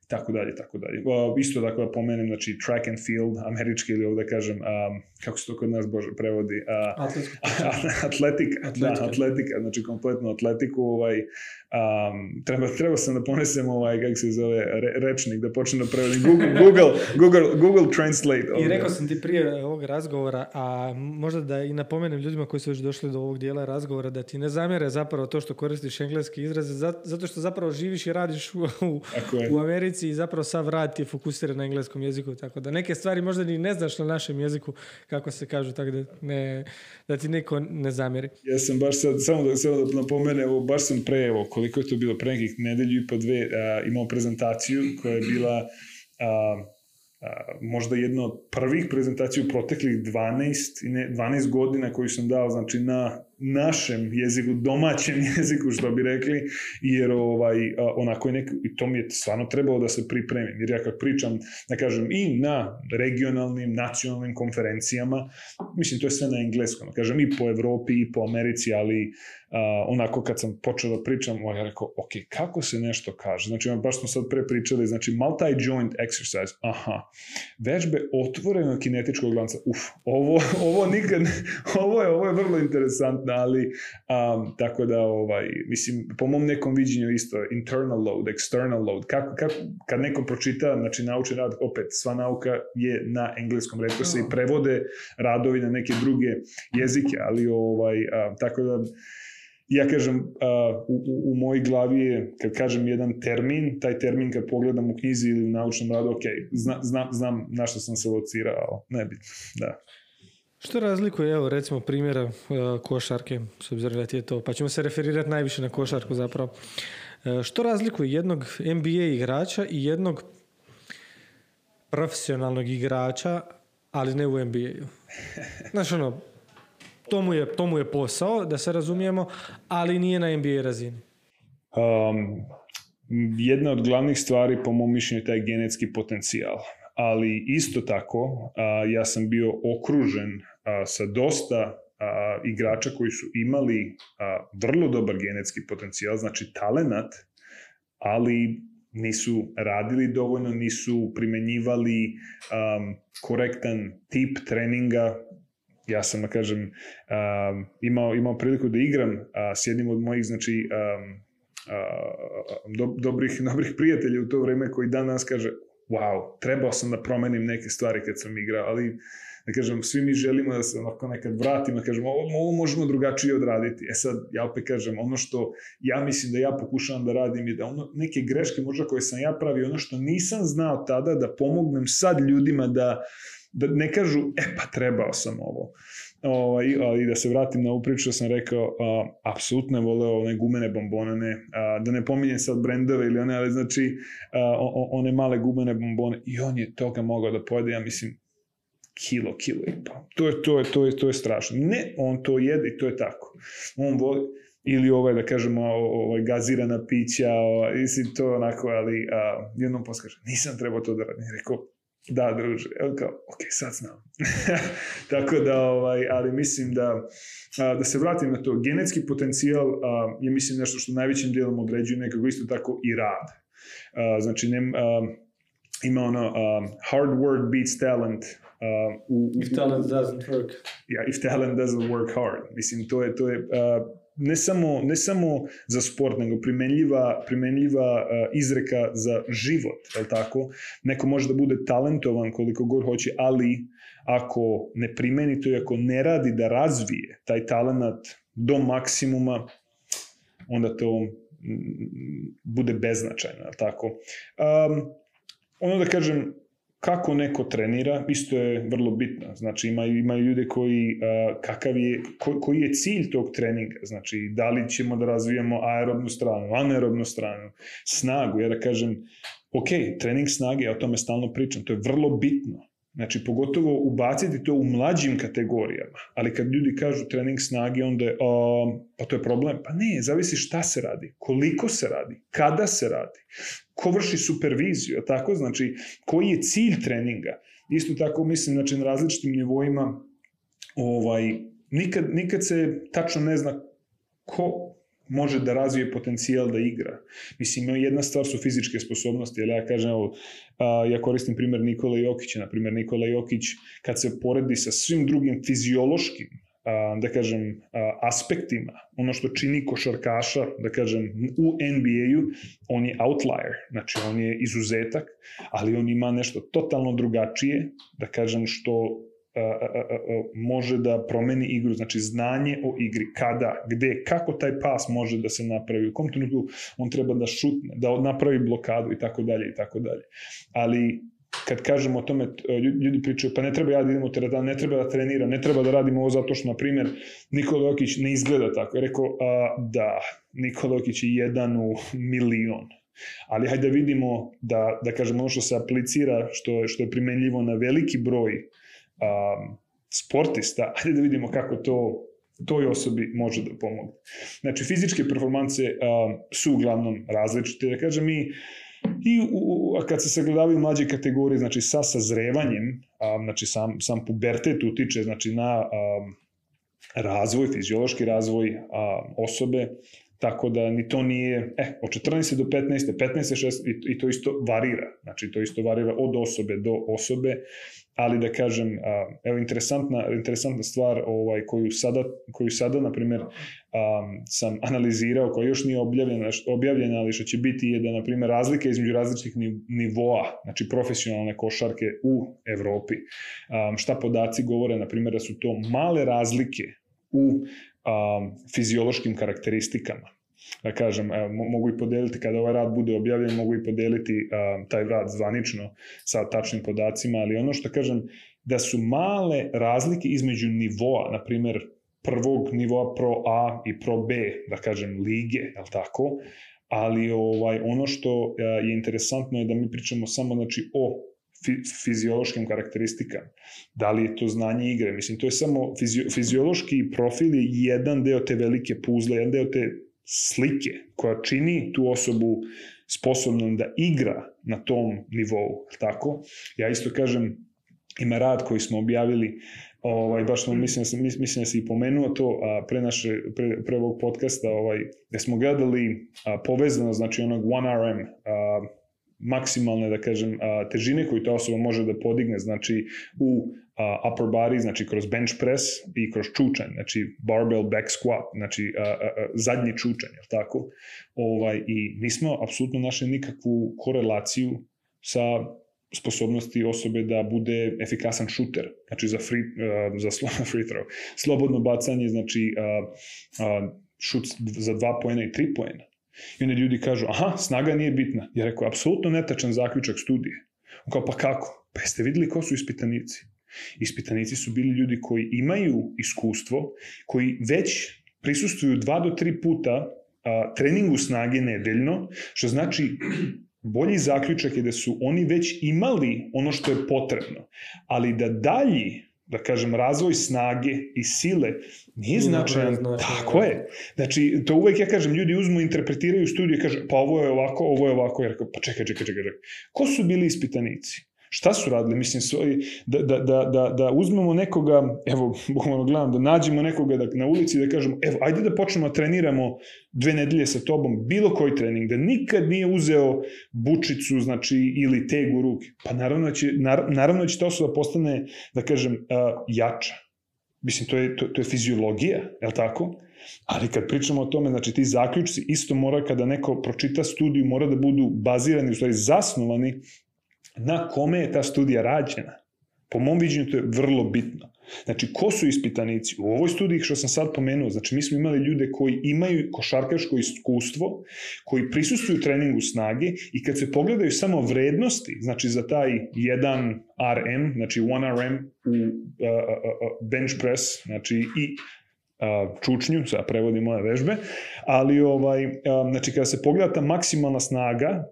tako dalje, tako dalje. O, isto dakle da pomenem, znači track and field, američki ili ovde kažem, um, kako se to kod nas bože prevodi? Uh, atletika, atletika, da, atletika, znači kompletno atletiku, ovaj, um, treba, treba sam da ponesem ovaj, kako se zove, re, rečnik, da počnem da prevodim Google, *laughs* Google, Google, Google Translate. Ovdje. I rekao sam ti prije ovog razgovora, a možda da i napomenem ljudima koji su već došli do ovog dijela razgovora, da ti ne zamjere zapravo to što koristiš engleski izraze, zato što zapravo živiš i radiš u, u, u Americi Americi i zapravo sav rad ti je fokusiran na engleskom jeziku, tako da neke stvari možda ni ne znaš na našem jeziku kako se kažu, tako da, ne, da ti neko ne zamjeri. Ja sam baš sad, samo da, samo da napomene, evo, baš sam pre, evo, koliko je to bilo, pre nekih nedelju i po dve, a, imao prezentaciju koja je bila a, a, možda jedna od prvih prezentacija u proteklih 12, ne, 12 godina koju sam dao, znači na našem jeziku, domaćem *laughs* jeziku, što bi rekli, jer ovaj, onako je nek, i to mi je stvarno trebalo da se pripremim, jer ja kad pričam, da kažem, i na regionalnim, nacionalnim konferencijama, mislim, to je sve na engleskom, da kažem, i po Evropi, i po Americi, ali a, onako kad sam počeo da pričam, ja rekao, ok, kako se nešto kaže? Znači, baš smo sad pre pričali, znači, multi-joint exercise, aha, vežbe otvorenog kinetičkog lanca, uf, ovo, *laughs* ovo nikad, *laughs* ovo je, ovo je vrlo interesantno, ali um, tako da, ovaj, mislim, po mom nekom viđenju isto, internal load, external load, kako, kako, kad neko pročita, znači, naučni rad, opet, sva nauka je na engleskom, redko se i prevode radovi na neke druge jezike, ali, ovaj, a, tako da, ja kažem, uh, u, u mojoj glavi je, kad kažem jedan termin, taj termin kad pogledam u knjizi ili u naučnom radu, ok, zna, zna, znam na što sam se locirao, ne bi, da. Što razlikuje, evo, recimo primjera uh, košarke, s obzirom da ti je to, pa ćemo se referirati najviše na košarku zapravo. E, što razlikuje jednog NBA igrača i jednog profesionalnog igrača, ali ne u NBA-u? Znaš ono, to mu, je, to mu je posao, da se razumijemo, ali nije na NBA razini. Um, jedna od glavnih stvari, po mom mišljenju, je taj genetski potencijal. Ali isto tako, a, ja sam bio okružen a, sa dosta a, igrača koji su imali a, vrlo dobar genetski potencijal, znači talenat, ali nisu radili dovoljno, nisu primenjivali korektan tip treninga. Ja sam, da kažem, um, imao, imao priliku da igram uh, s jednim od mojih, znači, um, uh, do, dobrih, *laughs* dobrih prijatelja u to vreme koji danas kaže, wow, trebao sam da promenim neke stvari kad sam igrao, ali da kažem, svi mi želimo da se onako nekad vratimo, da kažemo, ovo, ovo možemo drugačije odraditi. E sad, ja opet kažem, ono što ja mislim da ja pokušavam da radim je da ono, neke greške možda koje sam ja pravio, ono što nisam znao tada, da pomognem sad ljudima da, da ne kažu, e pa trebao sam ovo. Ovaj, ali da se vratim na ovu priču, sam rekao, a, apsolutno je voleo one gumene bombonane, a, da ne pominjem sad brendove ili one, ali znači a, o, one male gumene bombone i on je toga mogao da pojede, ja mislim, kilo, kilo i pa. To je, to je, to je, to je strašno. Ne, on to jede i to je tako. On voli, ili ovaj, da kažemo, ovaj, gazirana pića, ovaj, mislim, to onako, ali a, jednom poskaže, nisam trebao to da radim. Rekao, da, druže, evo kao, ok, sad znam. *laughs* Tako da, ovaj, ali mislim da, a, da se vratim na to, genetski potencijal a, je, mislim, nešto što najvećim dijelom određuje nekako isto tako i rad. A, znači, ne, a, ima ono um, hard work beats talent. Uh, u, if talent doesn't work. Ja, yeah, if talent doesn't work hard. Mislim, to je, to je uh, ne samo, ne samo za sport, nego primenljiva, primenljiva uh, izreka za život, je tako? Neko može da bude talentovan koliko god hoće, ali ako ne primeni to i ako ne radi da razvije taj talent do maksimuma, onda to bude beznačajno, je tako? Um, ono da kažem, kako neko trenira, isto je vrlo bitno. Znači, imaju, imaju ljude koji, uh, kakav je, ko, koji je cilj tog treninga. Znači, da li ćemo da razvijamo aerobnu stranu, anaerobnu stranu, snagu. Ja da kažem, ok, trening snage, ja o tome stalno pričam, to je vrlo bitno. Znači, pogotovo ubaciti to u mlađim kategorijama. Ali kad ljudi kažu trening snage, onda je, o, pa to je problem. Pa ne, zavisi šta se radi, koliko se radi, kada se radi, ko vrši superviziju, tako? Znači, koji je cilj treninga. Isto tako mislim, znači, na različitim nivoima, ovaj, nikad, nikad se tačno ne zna ko može da razvije potencijal da igra. Mislim, jedna stvar su fizičke sposobnosti, ali ja kažem, evo, a, ja koristim primer Nikola Jokića, na primer Nikola Jokić, kad se poredi sa svim drugim fiziološkim a, da kažem, a, aspektima, ono što čini košarkaša, da kažem, u NBA-u, on je outlier, znači on je izuzetak, ali on ima nešto totalno drugačije, da kažem, što može da promeni igru, znači znanje o igri, kada, gde, kako taj pas može da se napravi, u kom trenutku on treba da šutne, da napravi blokadu i tako dalje i tako dalje. Ali kad kažemo o tome, ljudi pričaju, pa ne treba ja da idem u teretanu, ne treba da treniram, ne treba da radimo ovo zato što, na primjer, Nikola Jokić ne izgleda tako. Je rekao, a, da, Nikola Jokić je jedan u milion. Ali hajde da vidimo da, da kažemo ono što se aplicira, što, što je primenljivo na veliki broj um, sportista, *laughs* ajde da vidimo kako to toj osobi može da pomogne. Znači, fizičke performance um, su uglavnom različite. Da kažem, mi i u, kad se sagledavaju mlađe kategorije, znači sa sazrevanjem, um, znači sam, sam pubertet utiče znači, na um, razvoj, fiziološki razvoj um, osobe, tako da ni to nije, eh, od 14. do 15. 15. 6. i, i to isto varira, znači to isto varira od osobe do osobe, ali da kažem, evo interesantna, interesantna stvar ovaj, koju, sada, koju sada, na primjer, sam analizirao, koja još nije objavljena, objavljena, ali što će biti je da, na primjer, razlike između različitih nivoa, znači profesionalne košarke u Evropi, um, šta podaci govore, na primjer, da su to male razlike u um, fiziološkim karakteristikama da kažem, evo, mogu i podeliti, kada ovaj rad bude objavljen, mogu i podeliti a, taj rad zvanično sa tačnim podacima, ali ono što kažem, da su male razlike između nivoa, na primer, prvog nivoa Pro A i Pro B, da kažem, lige, je li tako, ali ovaj ono što je interesantno je da mi pričamo samo znači o fiziološkim karakteristikama. Da li je to znanje igre? Mislim, to je samo fizio, fiziološki profil je jedan deo te velike puzle, jedan deo te slike koja čini tu osobu sposobnom da igra na tom nivou, tako? Ja isto kažem, ima rad koji smo objavili ovaj, baš smo, mislim, da mislim da si i pomenuo to a, pre, naše, pre, pre ovog podcasta, ovaj, da smo gledali a, povezano, znači onog 1RM, a, maksimalne, da kažem, a, težine koju ta osoba može da podigne, znači u a, upper body, znači kroz bench press i kroz čučanj, znači barbell back squat, znači a, a, zadnji čučanj, je tako? Ovaj, I nismo apsolutno našli nikakvu korelaciju sa sposobnosti osobe da bude efikasan šuter, znači za free, uh, za *laughs* free throw. Slobodno bacanje, znači uh, uh, šut za dva poena i tri poena. I onda ljudi kažu, aha, snaga nije bitna. Ja rekao, apsolutno netačan zaključak studije. On kao, pa kako? Pa jeste videli ko su ispitanici? Ispitanici su bili ljudi koji imaju iskustvo, koji već prisustuju dva do tri puta a, treningu snage nedeljno, što znači bolji zaključak je da su oni već imali ono što je potrebno, ali da dalji da kažem, razvoj snage i sile nije značajan. Tako je. Znači, to uvek ja kažem, ljudi uzmu, interpretiraju studiju i kažu, pa ovo je ovako, ovo je ovako. Ja rekao, pa čekaj, čekaj, čekaj, čekaj. Ko su bili ispitanici? Šta su radili? Mislim, svoji, da, da, da, da, da uzmemo nekoga, evo, *laughs* bukvalno gledam, da nađemo nekoga da, na ulici da kažemo, evo, ajde da počnemo da treniramo dve nedelje sa tobom, bilo koji trening, da nikad nije uzeo bučicu, znači, ili teg u ruke. Pa naravno da će, nar, naravno da će ta osoba postane, da kažem, uh, jača. Mislim, to je, to, to je fiziologija, je li tako? Ali kad pričamo o tome, znači ti zaključci isto mora kada neko pročita studiju, mora da budu bazirani, u stvari zasnovani na kome je ta studija rađena. Po mom viđenju to je vrlo bitno. Znači, ko su ispitanici? U ovoj studiji što sam sad pomenuo, znači mi smo imali ljude koji imaju košarkaško iskustvo, koji prisustuju treningu snage i kad se pogledaju samo vrednosti, znači za taj 1 RM, znači 1 RM u uh, uh, uh, bench press, znači i čučnju, sad prevodim moje vežbe, ali ovaj, znači kada se pogleda ta maksimalna snaga,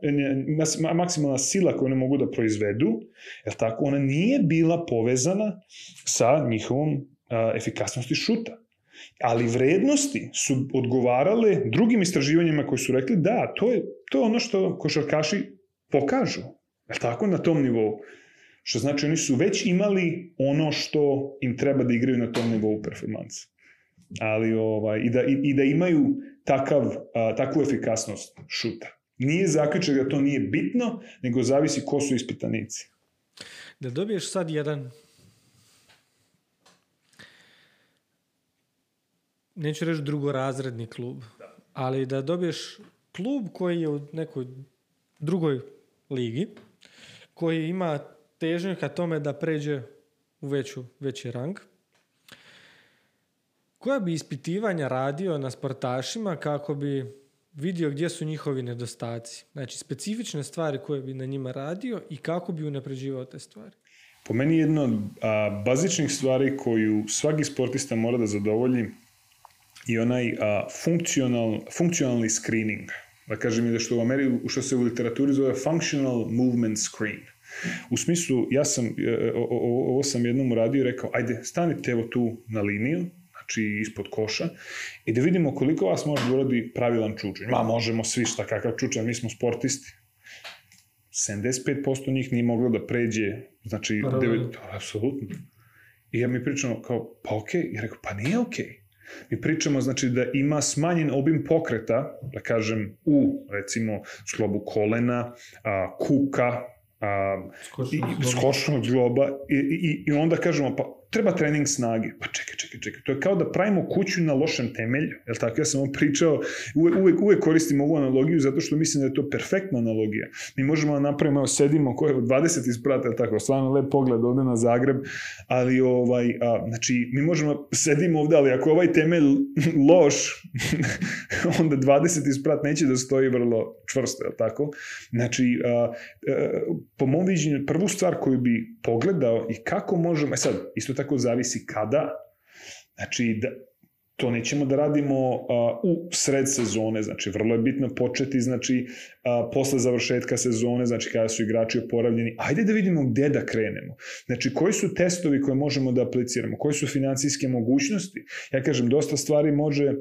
maksimalna sila koju ne mogu da proizvedu, je tako, ona nije bila povezana sa njihovom efikasnosti šuta. Ali vrednosti su odgovarale drugim istraživanjima koji su rekli da, to je, to je ono što košarkaši pokažu. Je tako, na tom nivou. Što znači oni su već imali ono što im treba da igraju na tom nivou performansa ali ovaj, i, da, i, i da imaju takav, a, takvu efikasnost šuta. Nije zaključak da to nije bitno, nego zavisi ko su ispitanici. Da dobiješ sad jedan neću reći drugorazredni klub, da. ali da dobiješ klub koji je u nekoj drugoj ligi, koji ima težnju ka tome da pređe u veću, veći rang, koja bi ispitivanja radio na sportašima kako bi vidio gdje su njihovi nedostaci? Znači, specifične stvari koje bi na njima radio i kako bi unapređivao te stvari? Po meni jedna od a, bazičnih stvari koju svaki sportista mora da zadovolji i onaj a, funkcional, funkcionalni screening. Da kažem da što u Ameriku, što se u literaturi zove functional movement screen. U smislu, ja sam, e, ovo sam jednom uradio i rekao, ajde, stanite evo tu na liniju, znači ispod koša, i da vidimo koliko vas može da uradi pravilan čučanj. Ma, možemo svi šta kakav čučanj, mi smo sportisti. 75% njih nije moglo da pređe, znači, pa, 9, da, apsolutno. I ja mi pričamo kao, pa okej, okay. ja rekao, pa nije okej. Okay. Mi pričamo znači da ima smanjen obim pokreta, da kažem u recimo sklobu kolena, a, kuka, a, skočnog zgloba i, i, i onda kažemo pa treba trening snage. Pa čekaj, čekaj, čekaj. To je kao da pravimo kuću na lošem temelju. Jel tako? Ja sam vam pričao, uvek, uvek, koristim ovu analogiju zato što mislim da je to perfektna analogija. Mi možemo da napravimo, evo, sedimo koje 20 isprata, jel tako? Stvarno lep pogled ovde na Zagreb, ali ovaj, a, znači, mi možemo, sedimo ovde, ali ako ovaj temelj loš, *laughs* onda 20 isprat neće da stoji vrlo čvrsto, jel tako? Znači, a, a, po mom viđenju, prvu stvar koju bi pogledao i kako možemo, e sad, isto tako tako zavisi kada. Znači, da, to nećemo da radimo uh, u sred sezone, znači vrlo je bitno početi znači uh, posle završetka sezone, znači kada su igrači oporavljeni, ajde da vidimo gde da krenemo. Znači koji su testovi koje možemo da apliciramo, koje su financijske mogućnosti. Ja kažem, dosta stvari može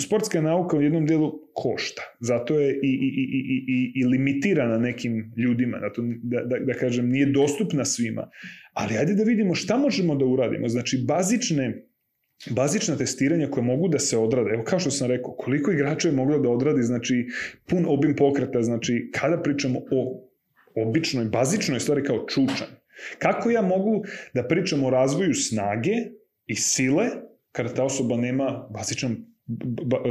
sportska nauka u jednom delu košta. Zato je i, i, i, i, i, i limitirana nekim ljudima. Zato, da, da, da kažem, nije dostupna svima. Ali ajde da vidimo šta možemo da uradimo. Znači, bazične bazična testiranja koje mogu da se odrade. Evo kao što sam rekao, koliko igrača je moglo da odradi, znači pun obim pokreta, znači kada pričamo o običnoj, bazičnoj stvari kao čučan. Kako ja mogu da pričam o razvoju snage i sile kada ta osoba nema bazičan ba,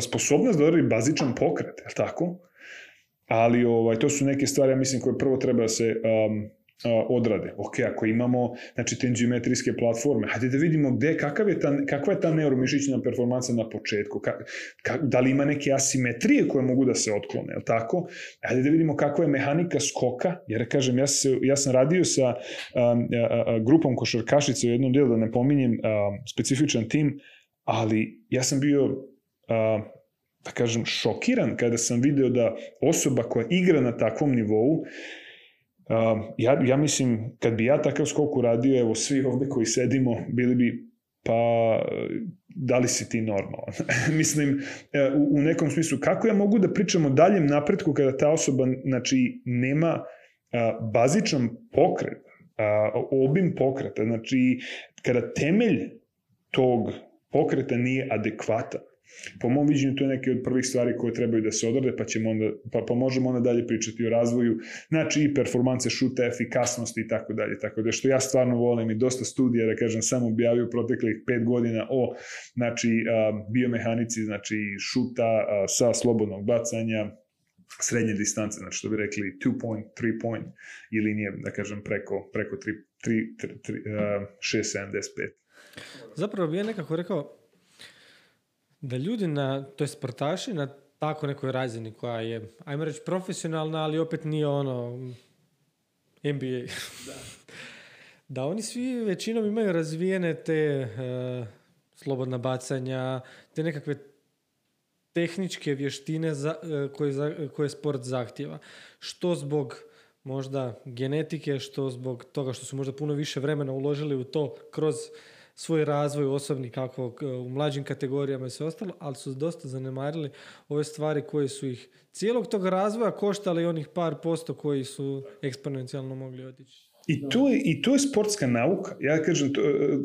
sposobnost da odradi bazičan pokret, je tako? Ali ovaj, to su neke stvari, ja mislim, koje prvo treba da se um, odrade. Ok, ako imamo znači, te geometrijske platforme, hajde da vidimo gde, kakav je ta, kakva je ta neuromišićna performansa na početku, ka, ka, da li ima neke asimetrije koje mogu da se otklone, je tako? Hajde da vidimo kakva je mehanika skoka, jer kažem, ja, se, ja sam radio sa um, a, a, grupom košarkašica u jednom delu, da ne pominjem um, specifičan tim, ali ja sam bio uh, da kažem, šokiran kada sam video da osoba koja igra na takvom nivou Uh, ja, ja mislim, kad bi ja takav skok uradio, evo, svi ovde koji sedimo, bili bi, pa, da li si ti normalan? *laughs* mislim, e, u, u nekom smislu, kako ja mogu da pričam o daljem napretku kada ta osoba, znači, nema a, bazičan pokret, a, obim pokreta, znači, kada temelj tog pokreta nije adekvatan. Po mom viđenju to je neke od prvih stvari koje trebaju da se odrade, pa, ćemo onda, pa, pa možemo onda dalje pričati o razvoju, znači i performance šuta, efikasnosti i tako dalje. Tako da što ja stvarno volim i dosta studija, da kažem, sam objavio proteklih pet godina o znači, biomehanici, znači šuta sa slobodnog bacanja, srednje distance, znači što bi rekli 2 point, 3 point i linije, da kažem, preko, preko 3, 3, 3, 3 6,75. Zapravo bi ja nekako rekao, da ljudi na, to je sportaši na tako nekoj razini koja je, ajmo reći, profesionalna, ali opet nije ono NBA. Da. *laughs* da oni svi većinom imaju razvijene te uh, slobodna bacanja, te nekakve tehničke vještine za, uh, koje, za, koje sport zahtjeva. Što zbog možda genetike, što zbog toga što su možda puno više vremena uložili u to kroz svoj razvoj osobni kako u mlađim kategorijama i sve ostalo, ali su dosta zanemarili ove stvari koje su ih cijelog tog razvoja koštali onih par posto koji su eksponencijalno mogli otići. I to, je, I to je sportska nauka. Ja kažem, to,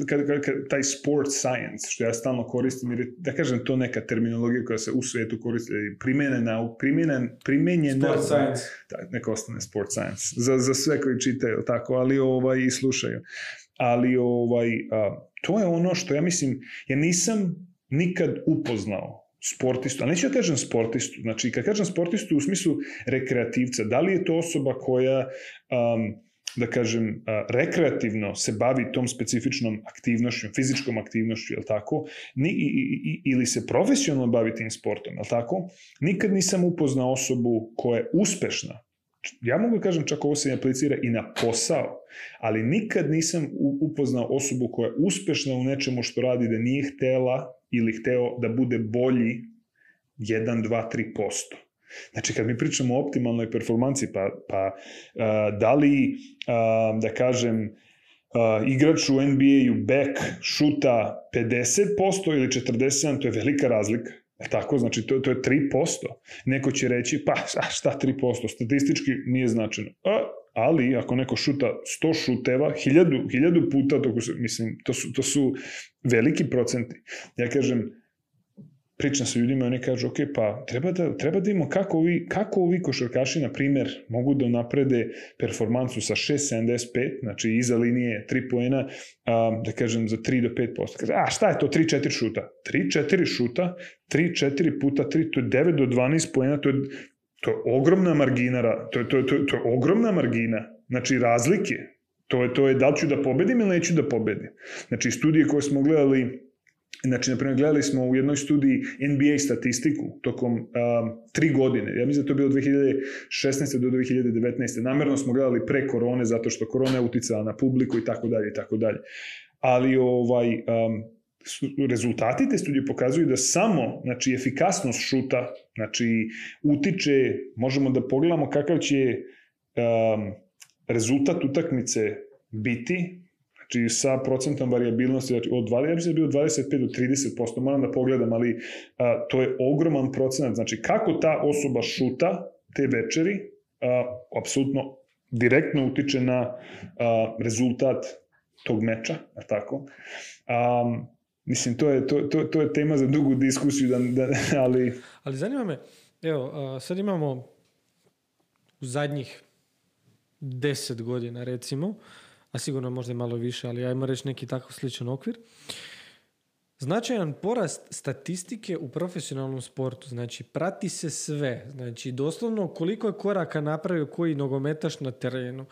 kad, kad, kad, taj sport science, što ja stalno koristim, jer da kažem, to neka terminologija koja se u svetu koristi, primjene nauk, primjenen, primenjena... Sport science. Da, neka ostane sport science. Za, za sve koji čitaju, tako, ali ovaj, i slušaju. Ali ovaj, a, to je ono što ja mislim, ja nisam nikad upoznao sportistu, ali neću da kažem sportistu, znači kad kažem sportistu u smislu rekreativca, da li je to osoba koja, um, da kažem, uh, rekreativno se bavi tom specifičnom aktivnošću, fizičkom aktivnošću, je tako, Ni, i, i, ili se profesionalno bavi tim sportom, je tako, nikad nisam upoznao osobu koja je uspešna ja mogu da kažem čak ovo se aplicira i na posao, ali nikad nisam upoznao osobu koja je uspešna u nečemu što radi da nije htela ili hteo da bude bolji 1, 2, 3%. Znači, kad mi pričamo o optimalnoj performanci, pa, pa uh, da li, uh, da kažem, uh, igrač u NBA-u back šuta 50% ili 47%, to je velika razlika. E tako, znači to, to je 3%. Neko će reći, pa šta 3%, statistički nije značajno. A, ali ako neko šuta 100 šuteva, 1000, 1000 puta, to, mislim, to su, to su veliki procenti. Ja kažem, pričam sa ljudima oni kažu, ok, pa treba da, treba da imamo kako ovi, kako ovi košarkaši, na primer, mogu da naprede performansu sa 6,75, znači iza linije 3 poena, a, da kažem, za 3 do 5%. Kaže, a šta je to 3-4 šuta? 3-4 šuta, 3-4 puta 3, to je 9 do 12 poena, to je, to je ogromna margina, to je, to, je, to, je, to je ogromna margina, znači razlike, to je, to je da li ću da pobedim ili neću da pobedim. Znači, studije koje smo gledali Znači, naprimjer, gledali smo u jednoj studiji NBA statistiku tokom um, tri godine. Ja mislim da to je bilo 2016. do 2019. Namerno smo gledali pre korone, zato što korona je uticala na publiku i tako dalje i tako dalje. Ali ovaj, um, rezultati te studije pokazuju da samo znači, efikasnost šuta znači, utiče, možemo da pogledamo kakav će um, rezultat utakmice biti, znači sa procentom variabilnosti znači od 20, ja bi se bio 25 do 30%, moram da pogledam, ali a, to je ogroman procenat, znači kako ta osoba šuta te večeri, a, apsolutno direktno utiče na a, rezultat tog meča, a tako. Um, mislim, to je, to, to, to je tema za dugu diskusiju, da, da, ali... Ali zanima me, evo, sad imamo u zadnjih deset godina, recimo, a sigurno možda i malo više, ali ajmo reći neki takav sličan okvir, Značajan porast statistike u profesionalnom sportu, znači prati se sve, znači doslovno koliko je koraka napravio koji nogometaš na terenu,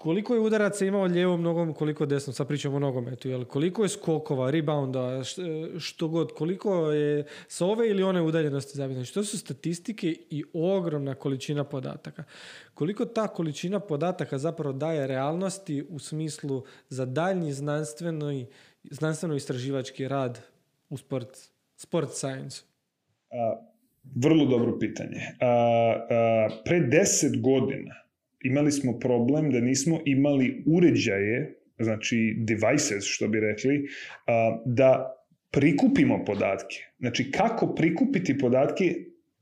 koliko je udaraca imao lijevom nogom, koliko desno, sad pričamo o nogometu, jel? koliko je skokova, rebounda, što god, koliko je sa ove ili one udaljenosti zabiti. Znači, to su statistike i ogromna količina podataka. Koliko ta količina podataka zapravo daje realnosti u smislu za daljnji znanstveno, znanstveno istraživački rad u sport, sport science? A, vrlo dobro pitanje. A, a, pre deset godina imali smo problem da nismo imali uređaje, znači devices, što bi rekli, da prikupimo podatke. Znači, kako prikupiti podatke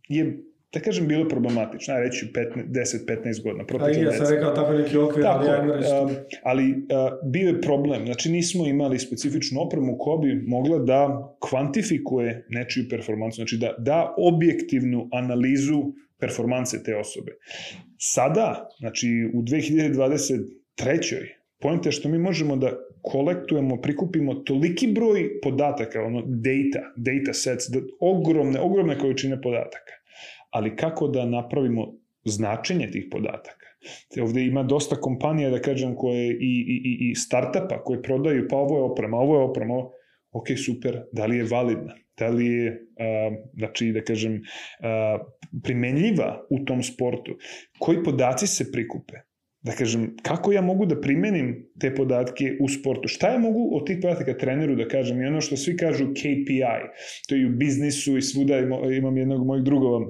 je da kažem, bilo problematično. Ajde reći 10-15 godina. A i ja sam rekao tako neki okvir, tako, ali ajmo reći uh, Ali bio je problem. Znači, nismo imali specifičnu opremu koja bi mogla da kvantifikuje nečiju performansu. Znači, da da objektivnu analizu performanse te osobe. Sada, znači u 2023. Point je što mi možemo da kolektujemo, prikupimo toliki broj podataka, ono data, data sets, da, ogromne, ogromne količine podataka. Ali kako da napravimo značenje tih podataka? Te ovde ima dosta kompanija, da kažem, koje i, i, i startupa koje prodaju, pa ovo je oprema, ovo je oprema, ovo, ok, super, da li je validna? Da li je, znači, da kažem, primenljiva u tom sportu? Koji podaci se prikupe? Da kažem, kako ja mogu da primenim te podatke u sportu? Šta ja mogu od tih podataka treneru da kažem? I ono što svi kažu KPI, to je u biznisu i svuda imam jednog mojeg drugova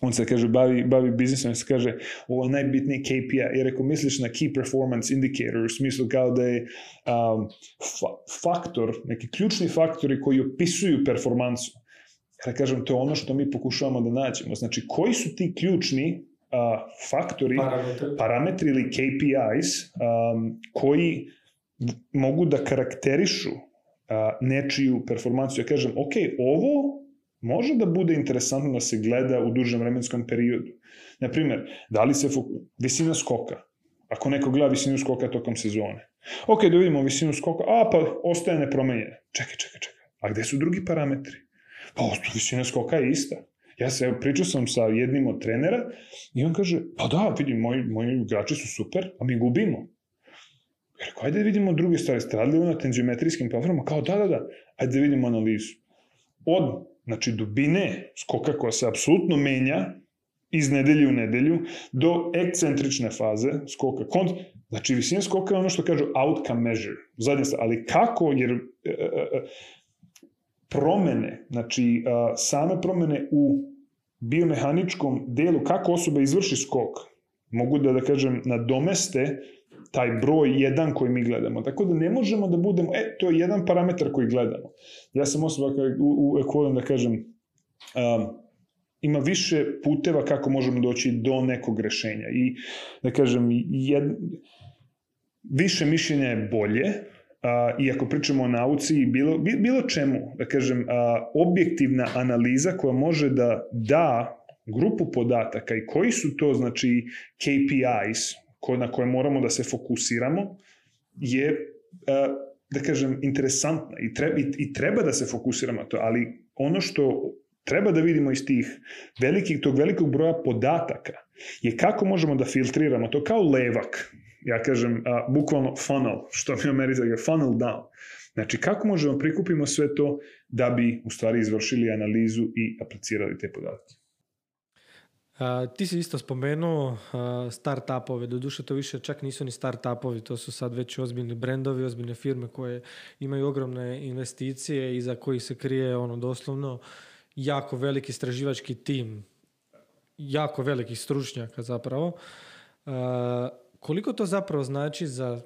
on se kaže bavi, bavi biznisom se kaže ovo je najbitniji KPI. Jer ako misliš na key performance indicator u smislu kao da je um, fa faktor, neki ključni faktori koji opisuju performansu. Ja kažem, to je ono što mi pokušavamo da nađemo. Znači, koji su ti ključni uh, faktori, parametri. parametri ili KPIs um, koji mogu da karakterišu uh, nečiju performanciju. Ja kažem, ok, ovo može da bude interesantno da se gleda u dužem vremenskom periodu. Naprimer, da li se visina skoka, ako neko gleda visinu skoka tokom sezone. Ok, da vidimo visinu skoka, a pa ostaje nepromenjena. Čekaj, čekaj, čekaj. A gde su drugi parametri? Pa visina skoka je ista. Ja se pričao sam sa jednim od trenera i on kaže, pa da, vidim, moji, moji igrači su super, a mi gubimo. Jer rekao, ajde da vidimo druge stvari, ste radili na tenziometrijskim platformama? Kao, da, da, da, ajde da vidimo analizu. Od znači dubine skoka koja se apsolutno menja iz nedelje u nedelju do ekcentrične faze skoka. Kont, znači visina skoka je ono što kažu outcome measure, zadnja stvar, ali kako, jer e, e, e, promene, znači same promene u biomehaničkom delu, kako osoba izvrši skok, mogu da, da kažem, nadomeste taj broj jedan koji mi gledamo. Tako da ne možemo da budemo, e, to je jedan parametar koji gledamo. Ja sam osoba koja u, ekvolim da kažem, um, ima više puteva kako možemo doći do nekog rešenja. I da kažem, jed, više mišljenja je bolje, a, i ako pričamo o nauci, bilo, bilo čemu, da kažem, a, objektivna analiza koja može da da grupu podataka i koji su to, znači, KPIs, na koje moramo da se fokusiramo, je, da kažem, interesantna i treba, i, treba da se fokusiramo to, ali ono što treba da vidimo iz tih velikih, tog velikog broja podataka je kako možemo da filtriramo to kao levak, ja kažem, a, bukvalno funnel, što mi America je funnel down. Znači, kako možemo prikupimo sve to da bi u stvari izvršili analizu i aplicirali te podatke? Ti si isto spomenuo uh, start-upove, doduše to više čak nisu ni start-upovi, to su sad već ozbiljni brendovi, ozbiljne firme koje imaju ogromne investicije i za koji se krije ono doslovno jako veliki istraživački tim, jako velikih stručnjaka zapravo. koliko to zapravo znači za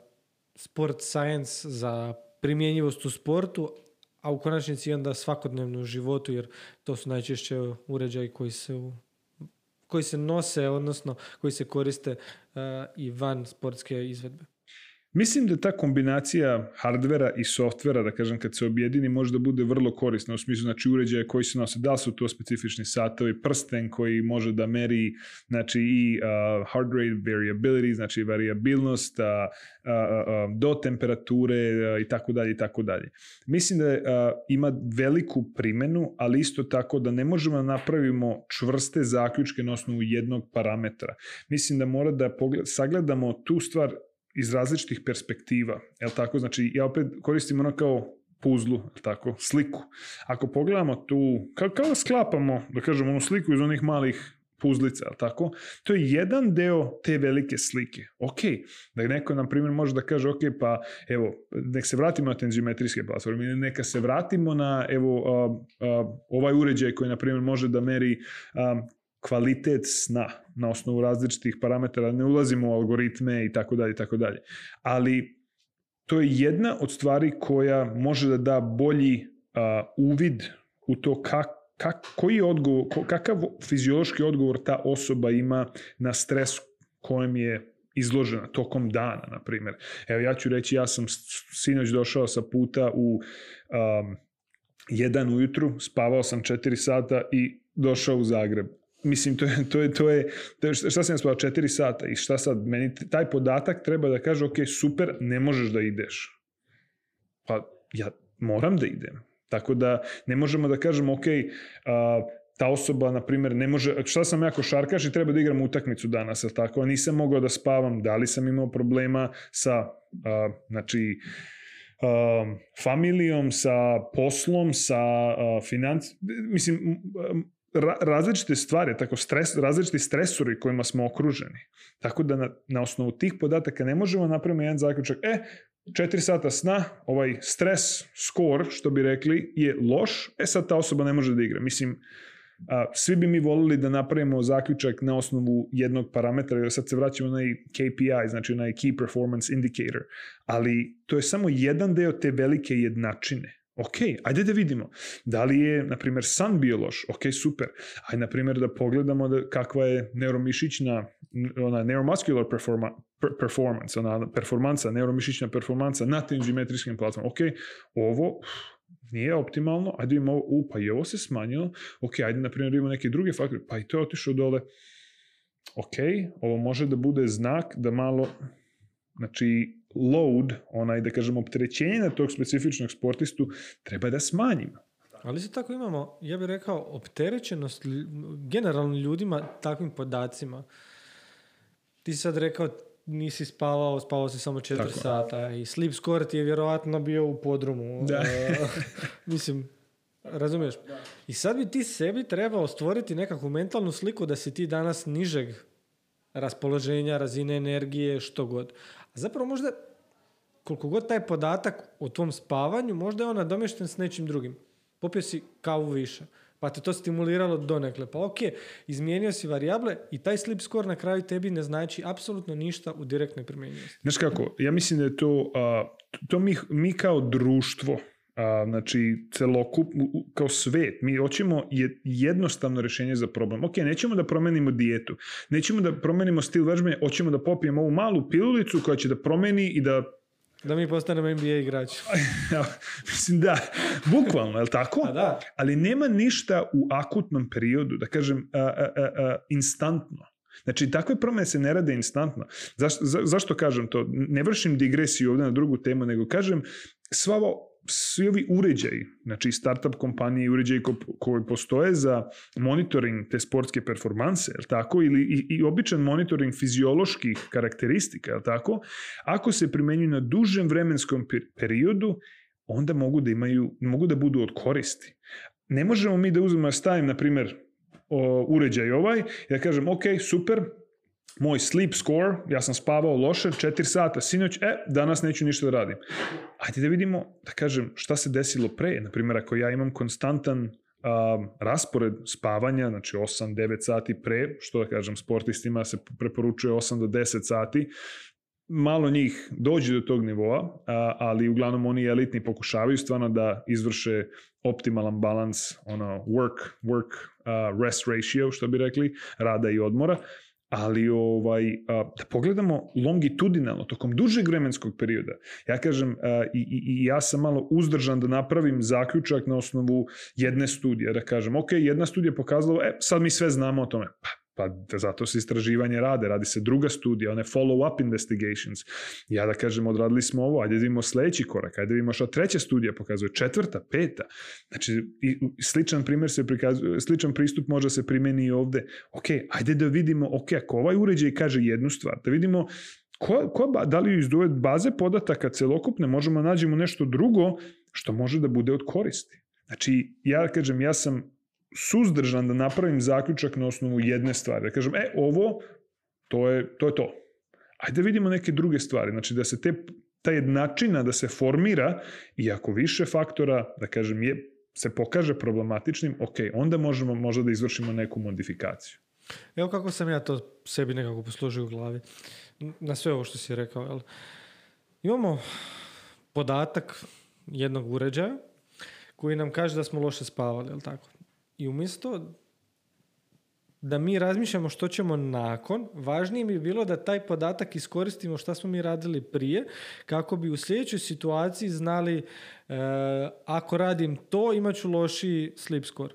sport science, za primjenjivost u sportu, a u konačnici onda svakodnevno životu, jer to su najčešće uređaji koji se, koji se nose, odnosno koji se koriste uh, i van sportske izvedbe. Mislim da ta kombinacija hardvera i softvera, da kažem, kad se objedini, može da bude vrlo korisna u smislu, znači, uređaje koji se nose, da su to specifični satovi, prsten koji može da meri, znači, i uh, heart rate variability, znači, variabilnost uh, uh, do temperature i tako dalje i tako dalje. Mislim da ima veliku primenu, ali isto tako da ne možemo da napravimo čvrste zaključke na osnovu jednog parametra. Mislim da mora da pogled, sagledamo tu stvar iz različitih perspektiva. Jel tako? Znači, ja opet koristim ono kao puzlu, tako, sliku. Ako pogledamo tu, kao, kao da sklapamo, da kažemo, onu sliku iz onih malih puzlica, ali tako? To je jedan deo te velike slike. Ok, da neko, na primjer, može da kaže, ok, pa evo, nek se vratimo na tenzimetrijske platforme, ili neka se vratimo na, evo, a, a, ovaj uređaj koji, na primjer, može da meri a, kvalitet sna na osnovu različitih parametara, ne ulazimo u algoritme i tako dalje i tako dalje. Ali to je jedna od stvari koja može da da bolji uh, uvid u to kak, kak, koji odgovor, kakav fiziološki odgovor ta osoba ima na stres kojem je izložena tokom dana, na primjer. Evo ja ću reći, ja sam sinoć došao sa puta u um, jedan ujutru, spavao sam 4 sata i došao u Zagreb Mislim, to je, to je, to je, šta sam spavao, četiri sata i šta sad, meni taj podatak treba da kaže, ok, super, ne možeš da ideš. Pa ja moram da idem. Tako da ne možemo da kažemo, ok, a, ta osoba, na primjer, ne može, šta sam ja košarkaš i treba da igram utakmicu danas, ali tako, nisam mogao da spavam, da li sam imao problema sa, a, znači, uh, familijom, sa poslom, sa uh, financ... Mislim, ra različite stvari, tako stres, različiti stresori kojima smo okruženi. Tako da na, na osnovu tih podataka ne možemo napraviti jedan zaključak, e, 4 sata sna, ovaj stres score, što bi rekli, je loš, e sad ta osoba ne može da igra. Mislim, a, svi bi mi volili da napravimo zaključak na osnovu jednog parametra, jer sad se vraćamo na KPI, znači na Key Performance Indicator, ali to je samo jedan deo te velike jednačine. Ok, ajde da vidimo. Da li je, na primjer, san bio loš? Ok, super. Ajde, na primjer, da pogledamo da, kakva je neuromišićna, ona neuromuscular performa, per, performance, ona performanca, neuromišićna performanca na tenzimetrijskim platformama. Ok, ovo nije optimalno, ajde imamo, u, pa i ovo se smanjilo. Ok, ajde, na primjer, imamo neke druge faktore, pa i to je otišao dole. Ok, ovo može da bude znak da malo, znači, load, onaj da kažemo opterećenje na tog specifičnog sportistu treba da smanjimo. Ali se tako imamo, ja bih rekao, opterećenost generalno ljudima takvim podacima. Ti si sad rekao nisi spavao, spavao si samo 4 tako. sata i sleep score ti je vjerovatno bio u podrumu. Da. *laughs* mislim, razumiješ? Da. I sad bi ti sebi trebao stvoriti nekakvu mentalnu sliku da si ti danas nižeg raspoloženja, razine energije, što god. A zapravo možda, koliko god taj podatak o tvom spavanju, možda je on nadomješten s nečim drugim. Popio si kavu više, pa te to stimuliralo donekle. Pa ok, izmijenio si varijable i taj sleep score na kraju tebi ne znači apsolutno ništa u direktnoj primjenjivosti. Znaš kako, ja mislim da je to, uh, to mi, mi kao društvo, a, znači celokup, kao svet, mi hoćemo jednostavno rešenje za problem. Ok, nećemo da promenimo dijetu, nećemo da promenimo stil vežbanja, hoćemo da popijemo ovu malu pilulicu koja će da promeni i da da mi postanemo NBA igrač. *laughs* Mislim da, bukvalno, je li tako? A da. Ali nema ništa u akutnom periodu, da kažem, a, a, a, instantno. Znači, takve promene se ne rade instantno. Zašto, za, zašto kažem to? Ne vršim digresiju ovde na drugu temu, nego kažem, sva ovo svi ovi uređaji, znači startup kompanije i uređaji ko, koji postoje za monitoring te sportske performanse, je tako, ili i, i običan monitoring fizioloških karakteristika, je tako, ako se primenjuju na dužem vremenskom periodu, onda mogu da imaju, mogu da budu od koristi. Ne možemo mi da uzmemo stavim, na primer, uređaj ovaj, ja kažem, ok, super, moj sleep score, ja sam spavao loše, 4 sata sinoć, e, danas neću ništa da radim. Ajde da vidimo, da kažem, šta se desilo pre. Naprimjer, ako ja imam konstantan a, raspored spavanja, znači 8-9 sati pre, što da kažem, sportistima se preporučuje 8 do 10 sati, malo njih dođe do tog nivoa, ali uglavnom oni elitni pokušavaju stvarno da izvrše optimalan balans ono work work uh, rest ratio što bi rekli rada i odmora ali ovaj, a, da pogledamo longitudinalno, tokom dužeg vremenskog perioda. Ja kažem, a, i, i, i ja sam malo uzdržan da napravim zaključak na osnovu jedne studije, da kažem, ok, jedna studija pokazala, e, sad mi sve znamo o tome. Pa, Pa da zato se istraživanje rade, radi se druga studija, one follow-up investigations. Ja da kažem, odradili smo ovo, ajde da vidimo sledeći korak, ajde da vidimo šta treća studija pokazuje, četvrta, peta. Znači, i, sličan primjer se prikazuje, sličan pristup može se primeni i ovde. Ok, ajde da vidimo, ok, ako ovaj uređaj kaže jednu stvar, da vidimo ko, ko, da li iz baze podataka celokupne možemo nađemo nešto drugo što može da bude od koristi. Znači, ja kažem, ja sam suzdržan da napravim zaključak na osnovu jedne stvari. Da kažem, e, ovo, to je to. Je to. Ajde da vidimo neke druge stvari. Znači, da se te, ta jednačina da se formira i ako više faktora, da kažem, je, se pokaže problematičnim, ok, onda možemo možda da izvršimo neku modifikaciju. Evo kako sam ja to sebi nekako poslužio u glavi. Na sve ovo što si rekao. Jel? Imamo podatak jednog uređaja koji nam kaže da smo loše spavali, jel tako? I umjesto da mi razmišljamo što ćemo nakon, važnije bi bilo da taj podatak iskoristimo šta smo mi radili prije, kako bi u sljedećoj situaciji znali e, ako radim to, imat ću loši sleep score.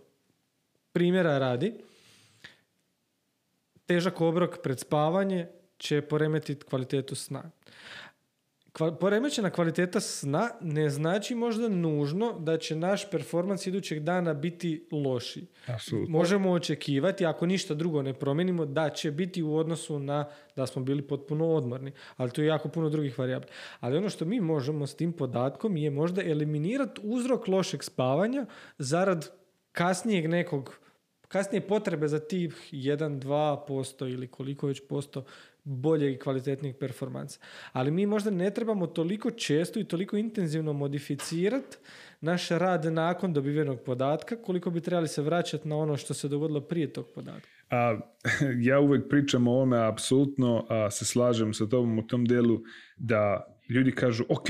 Primjera radi, težak obrok pred spavanje će poremetiti kvalitetu sna poremećena kvaliteta sna ne znači možda nužno da će naš performans idućeg dana biti loši. Absolutno. Možemo očekivati, ako ništa drugo ne promenimo, da će biti u odnosu na da smo bili potpuno odmorni. Ali tu je jako puno drugih varijabla. Ali ono što mi možemo s tim podatkom je možda eliminirati uzrok lošeg spavanja zarad kasnijeg nekog kasnije potrebe za tih 1-2% ili koliko već posto boljeg i kvalitetnijeg performansa. Ali mi možda ne trebamo toliko često i toliko intenzivno modificirati naš rad nakon dobivenog podatka, koliko bi trebali se vraćati na ono što se dogodilo prije tog podatka. A, *laughs* ja uvek pričam o ovome, apsolutno a, se slažem sa tobom u tom delu da ljudi kažu, ok,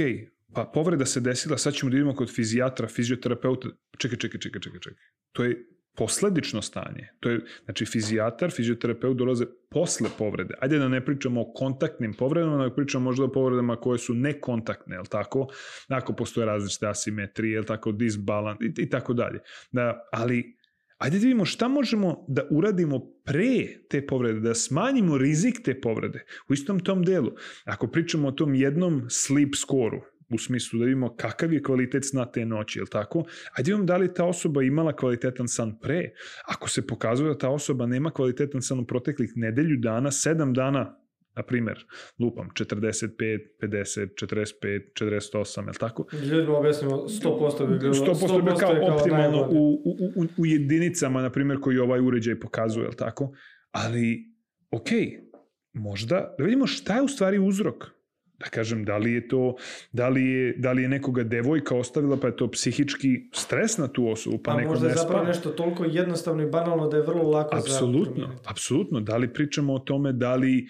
pa povreda se desila, sad ćemo da idemo kod fizijatra, fizioterapeuta. Čekaj, čekaj, čekaj, čekaj, čekaj. To je posledično stanje. To je, znači, fizijatar, fizioterapeut dolaze posle povrede. Ajde da ne pričamo o kontaktnim povredama, nego pričamo možda o povredama koje su nekontaktne, je tako? Ako postoje različite asimetrije, je tako, disbalans i, i tako dalje. Da, ali Ajde da vidimo šta možemo da uradimo pre te povrede, da smanjimo rizik te povrede u istom tom delu. Ako pričamo o tom jednom sleep skoru, u smislu da vidimo kakav je kvalitet sna te noći, je li tako? Ajde vidimo da li ta osoba imala kvalitetan san pre. Ako se pokazuje da ta osoba nema kvalitetan san u proteklih nedelju dana, sedam dana, na primer, lupam, 45, 50, 45, 48, je li tako? Ljudima objasnimo, 100% bi bilo, 100%, 100% bi kao optimalno u, u, u, u jedinicama, na primer, koji ovaj uređaj pokazuje, je li tako? Ali, okej, okay, možda, da vidimo šta je u stvari uzrok da kažem, da li je to, da li je, da li je nekoga devojka ostavila, pa je to psihički stres na tu osobu, pa, pa neko možda je zapravo nešto toliko jednostavno i banalno da je vrlo lako apsolutno, za Apsolutno, da li pričamo o tome, da li,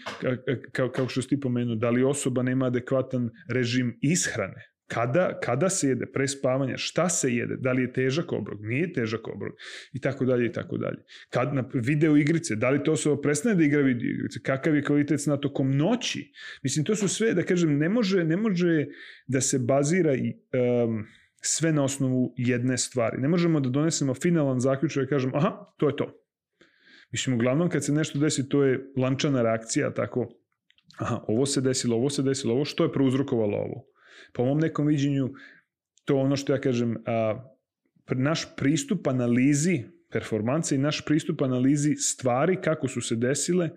kao, kao što si ti pomenuo, da li osoba nema adekvatan režim ishrane, Kada, kada se jede, pre spavanja, šta se jede, da li je težak obrok, nije težak obrok i tako dalje i tako dalje. Kad na video igrice, da li to osoba prestane da igra video igrice, kakav je kvalitet na tokom noći. Mislim, to su sve, da kažem, ne može, ne može da se bazira i um, sve na osnovu jedne stvari. Ne možemo da donesemo finalan zaključak i kažemo, aha, to je to. Mislim, uglavnom kad se nešto desi, to je lančana reakcija, tako, aha, ovo se desilo, ovo se desilo, ovo, što je prouzrokovalo ovo? Po mom nekom viđenju, to ono što ja kažem, a, naš pristup analizi performanse i naš pristup analizi stvari kako su se desile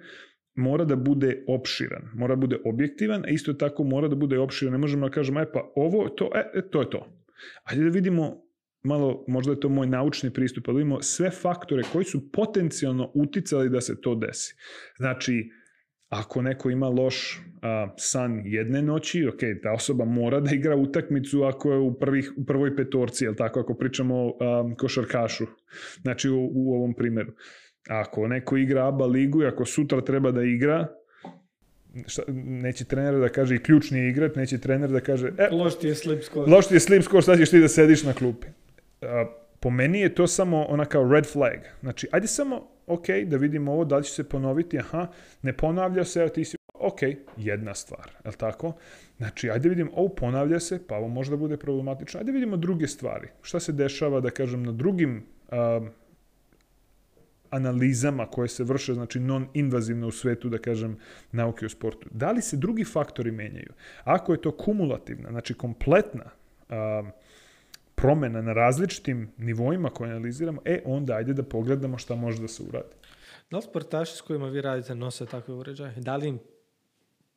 mora da bude opširan, mora da bude objektivan, a isto tako mora da bude opširan. Ne možemo da kažemo, e pa ovo, to, e, e to je to. Ajde da vidimo malo, možda je to moj naučni pristup, ali imamo sve faktore koji su potencijalno uticali da se to desi. Znači, ako neko ima loš a, san jedne noći, ok, ta osoba mora da igra utakmicu ako je u, prvih, u prvoj petorci, jel tako, ako pričamo o a, košarkašu, znači u, u ovom primjeru. Ako neko igra ABA ligu i ako sutra treba da igra, šta, neće trener da kaže i ključni je igrat, neće trener da kaže e, loš ti je slip score. Loš ti je slip score, sad ćeš ti da sediš na klupi. A, po meni je to samo ona kao red flag. Znači, ajde samo, ok, da vidimo ovo, da li će se ponoviti, aha, ne ponavlja se, ti si, ok, jedna stvar, je tako? Znači, ajde vidimo, ovo ponavlja se, pa ovo možda bude problematično, ajde vidimo druge stvari. Šta se dešava, da kažem, na drugim uh, analizama koje se vrše, znači non-invazivno u svetu, da kažem, nauke o sportu. Da li se drugi faktori menjaju? Ako je to kumulativna, znači kompletna uh, promena na različitim nivoima koje analiziramo, e, onda ajde da pogledamo šta može da se uradi. Da li sportaši s kojima vi radite nose takve uređaje? Da li im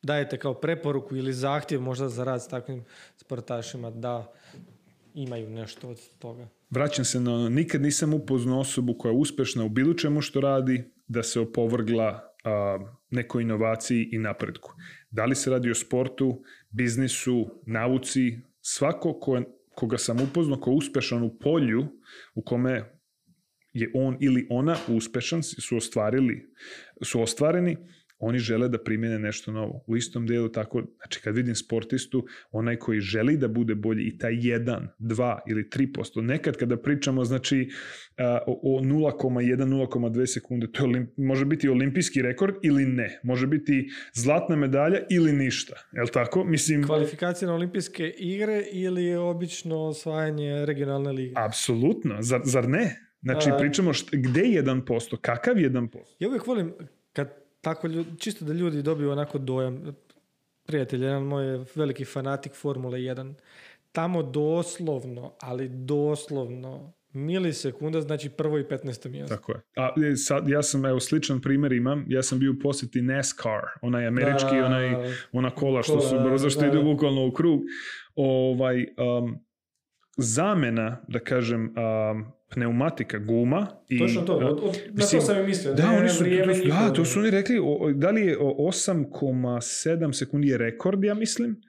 dajete kao preporuku ili zahtjev možda za rad s takvim sportašima da imaju nešto od toga? Vraćam se na ono, nikad nisam upoznao osobu koja je uspešna u bilo čemu što radi, da se opovrgla a, nekoj inovaciji i napredku. Da li se radi o sportu, biznisu, nauci, svako ko koga sam upoznao kao uspešan u polju u kome je on ili ona uspešan, su ostvarili, su ostvareni, oni žele da primjene nešto novo. U istom delu tako, znači kad vidim sportistu, onaj koji želi da bude bolji i taj 1, 2 ili 3%, nekad kada pričamo znači o 0,1, 0,2 sekunde, to je, može biti olimpijski rekord ili ne. Može biti zlatna medalja ili ništa. Je li tako? Mislim... Kvalifikacija na olimpijske igre ili obično osvajanje regionalne lige? Apsolutno. Zar, zar ne? Znači, pričamo št, gde je 1%, kakav je 1%? Ja uvijek volim, kad tako ljudi, čisto da ljudi dobiju onako dojam. Prijatelj, jedan moj je veliki fanatik Formule 1. Tamo doslovno, ali doslovno milisekunda, znači prvo i 15. mjesto. Tako je. A sad, ja sam, evo, sličan primjer imam. Ja sam bio u posjeti NASCAR, onaj američki, da, onaj, ona kola što kola, su brzo, što da, idu bukvalno u krug. Ovaj, um, zamena, da kažem, um, pneumatika guma i Točno to, od, od, na to sam i mislio. Da, da oni su, to, da, to su oni rekli, o, da li je 8,7 sekundi je rekord, ja mislim,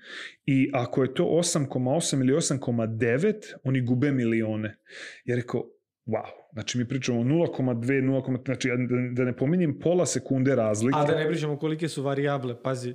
i ako je to 8,8 ili 8,9, oni gube milione. Ja rekao, wow, znači mi pričamo 0,2, 0, znači da, da ne pominjem pola sekunde razlike. A da ne pričamo kolike su variable, pazi,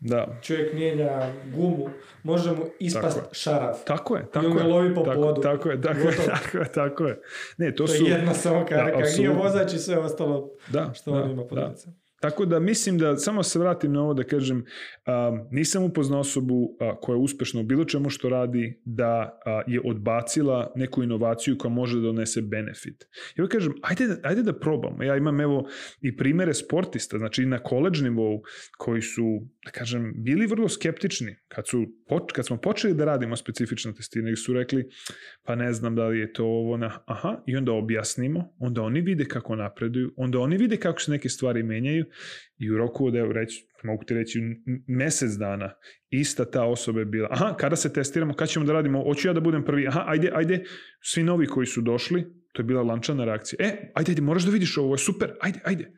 da. Čovjek mijenja gumu, može mu ispast tako šaraf. Tako je, tako je. lovi po tako, podu. Tako je, tako je, tako je, tako je. Ne, to, to su... je jedna samo karika, da, nije vozač i sve ostalo da, što da, on ima pod da. Tako da mislim da, samo se vratim na ovo da kažem, a, nisam upoznao osobu a, koja je uspešna u bilo čemu što radi, da a, je odbacila neku inovaciju koja može da donese benefit. Ja kažem, ajde, ajde da probamo. Ja imam evo i primere sportista, znači na koleđ nivou, koji su, da kažem, bili vrlo skeptični kad, su, kad smo počeli da radimo specifično testiranje, su rekli, pa ne znam da li je to ovo na, aha, i onda objasnimo, onda oni vide kako napreduju, onda oni vide kako se neke stvari menjaju i u roku od, evo reći, mogu ti reći, mesec dana, ista ta osoba je bila, aha, kada se testiramo, kada ćemo da radimo, hoću ja da budem prvi, aha, ajde, ajde, svi novi koji su došli, to je bila lančana reakcija, e, ajde, ajde, moraš da vidiš ovo, je super, ajde, ajde.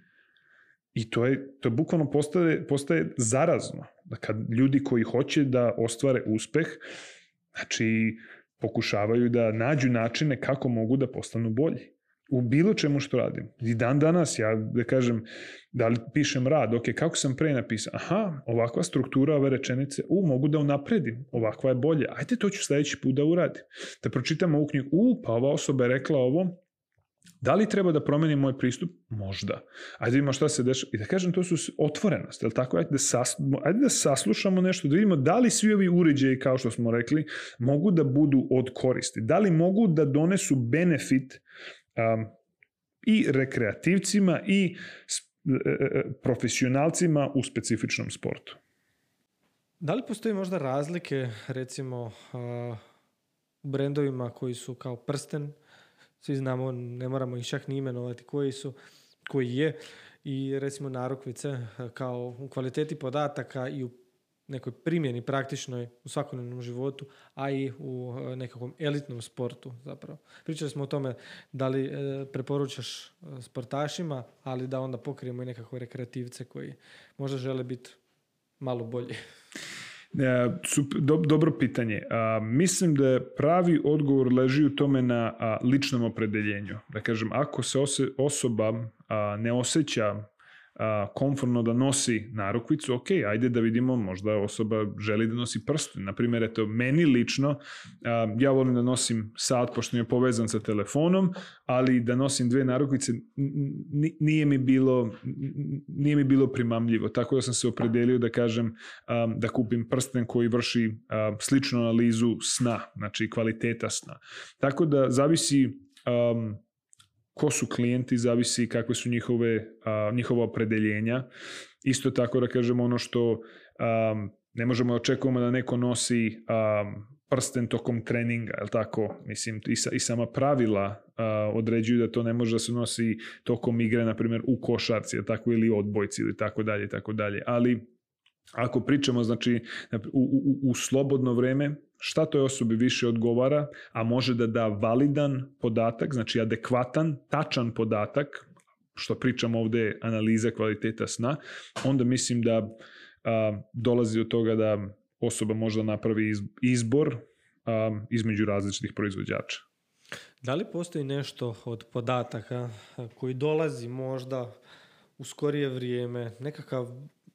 I to je, to je bukvalno postaje, postaje zarazno. Da kad ljudi koji hoće da ostvare uspeh, znači, pokušavaju da nađu načine kako mogu da postanu bolji u bilo čemu što radim. I dan danas ja da kažem, da li pišem rad, ok, kako sam pre napisao? Aha, ovakva struktura ove rečenice, u, mogu da unapredim, ovakva je bolje, ajde to ću sledeći put da uradim. Da pročitam ovu knjigu, u, pa ova osoba je rekla ovo, Da li treba da promenim moj pristup? Možda. Ajde vidimo šta se dešava. I da kažem, to su otvorenost. Je tako? Ajde da, sas, ajde da saslušamo nešto, da vidimo da li svi ovi uređaji, kao što smo rekli, mogu da budu od koristi. Da li mogu da donesu benefit um, i rekreativcima i e, e, e, profesionalcima u specifičnom sportu. Da li postoji možda razlike, recimo, u brendovima koji su kao prsten, svi znamo, ne moramo ih čak ni imenovati koji su, koji je, i recimo narukvice kao u kvaliteti podataka i u nekoj primjeni praktičnoj u svakodnevnom životu, a i u e, nekakvom elitnom sportu zapravo. Pričali smo o tome da li e, preporučaš e, sportašima, ali da onda pokrijemo i nekakve rekreativce koji možda žele biti malo bolji. dobro pitanje. mislim da pravi odgovor leži u tome na ličnom opredeljenju. Da kažem, ako se osoba ne osjeća komfortno da nosi narukvicu, ok, ajde da vidimo, možda osoba želi da nosi prsten. Naprimjer, eto, meni lično, ja volim da nosim sat, pošto mi je povezan sa telefonom, ali da nosim dve narukvice nije mi bilo, nije mi bilo primamljivo. Tako da sam se opredelio da kažem da kupim prsten koji vrši sličnu analizu sna, znači kvaliteta sna. Tako da zavisi ko su klijenti, zavisi kakve su njihove, njihova opredeljenja. Isto tako da kažem ono što ne možemo očekujemo da neko nosi prsten tokom treninga, jel tako? Mislim, i, i sama pravila određuju da to ne može da se nosi tokom igre, na primjer, u košarci, jel tako, ili odbojci, ili tako dalje, tako dalje. Ali ako pričamo, znači, u, u, u slobodno vreme, šta toj osobi više odgovara, a može da da validan podatak, znači adekvatan, tačan podatak, što pričamo ovde analiza kvaliteta sna, onda mislim da dolazi do toga da osoba možda napravi izbor između različitih proizvođača. Da li postoji nešto od podataka koji dolazi možda u skorije vrijeme, nekakav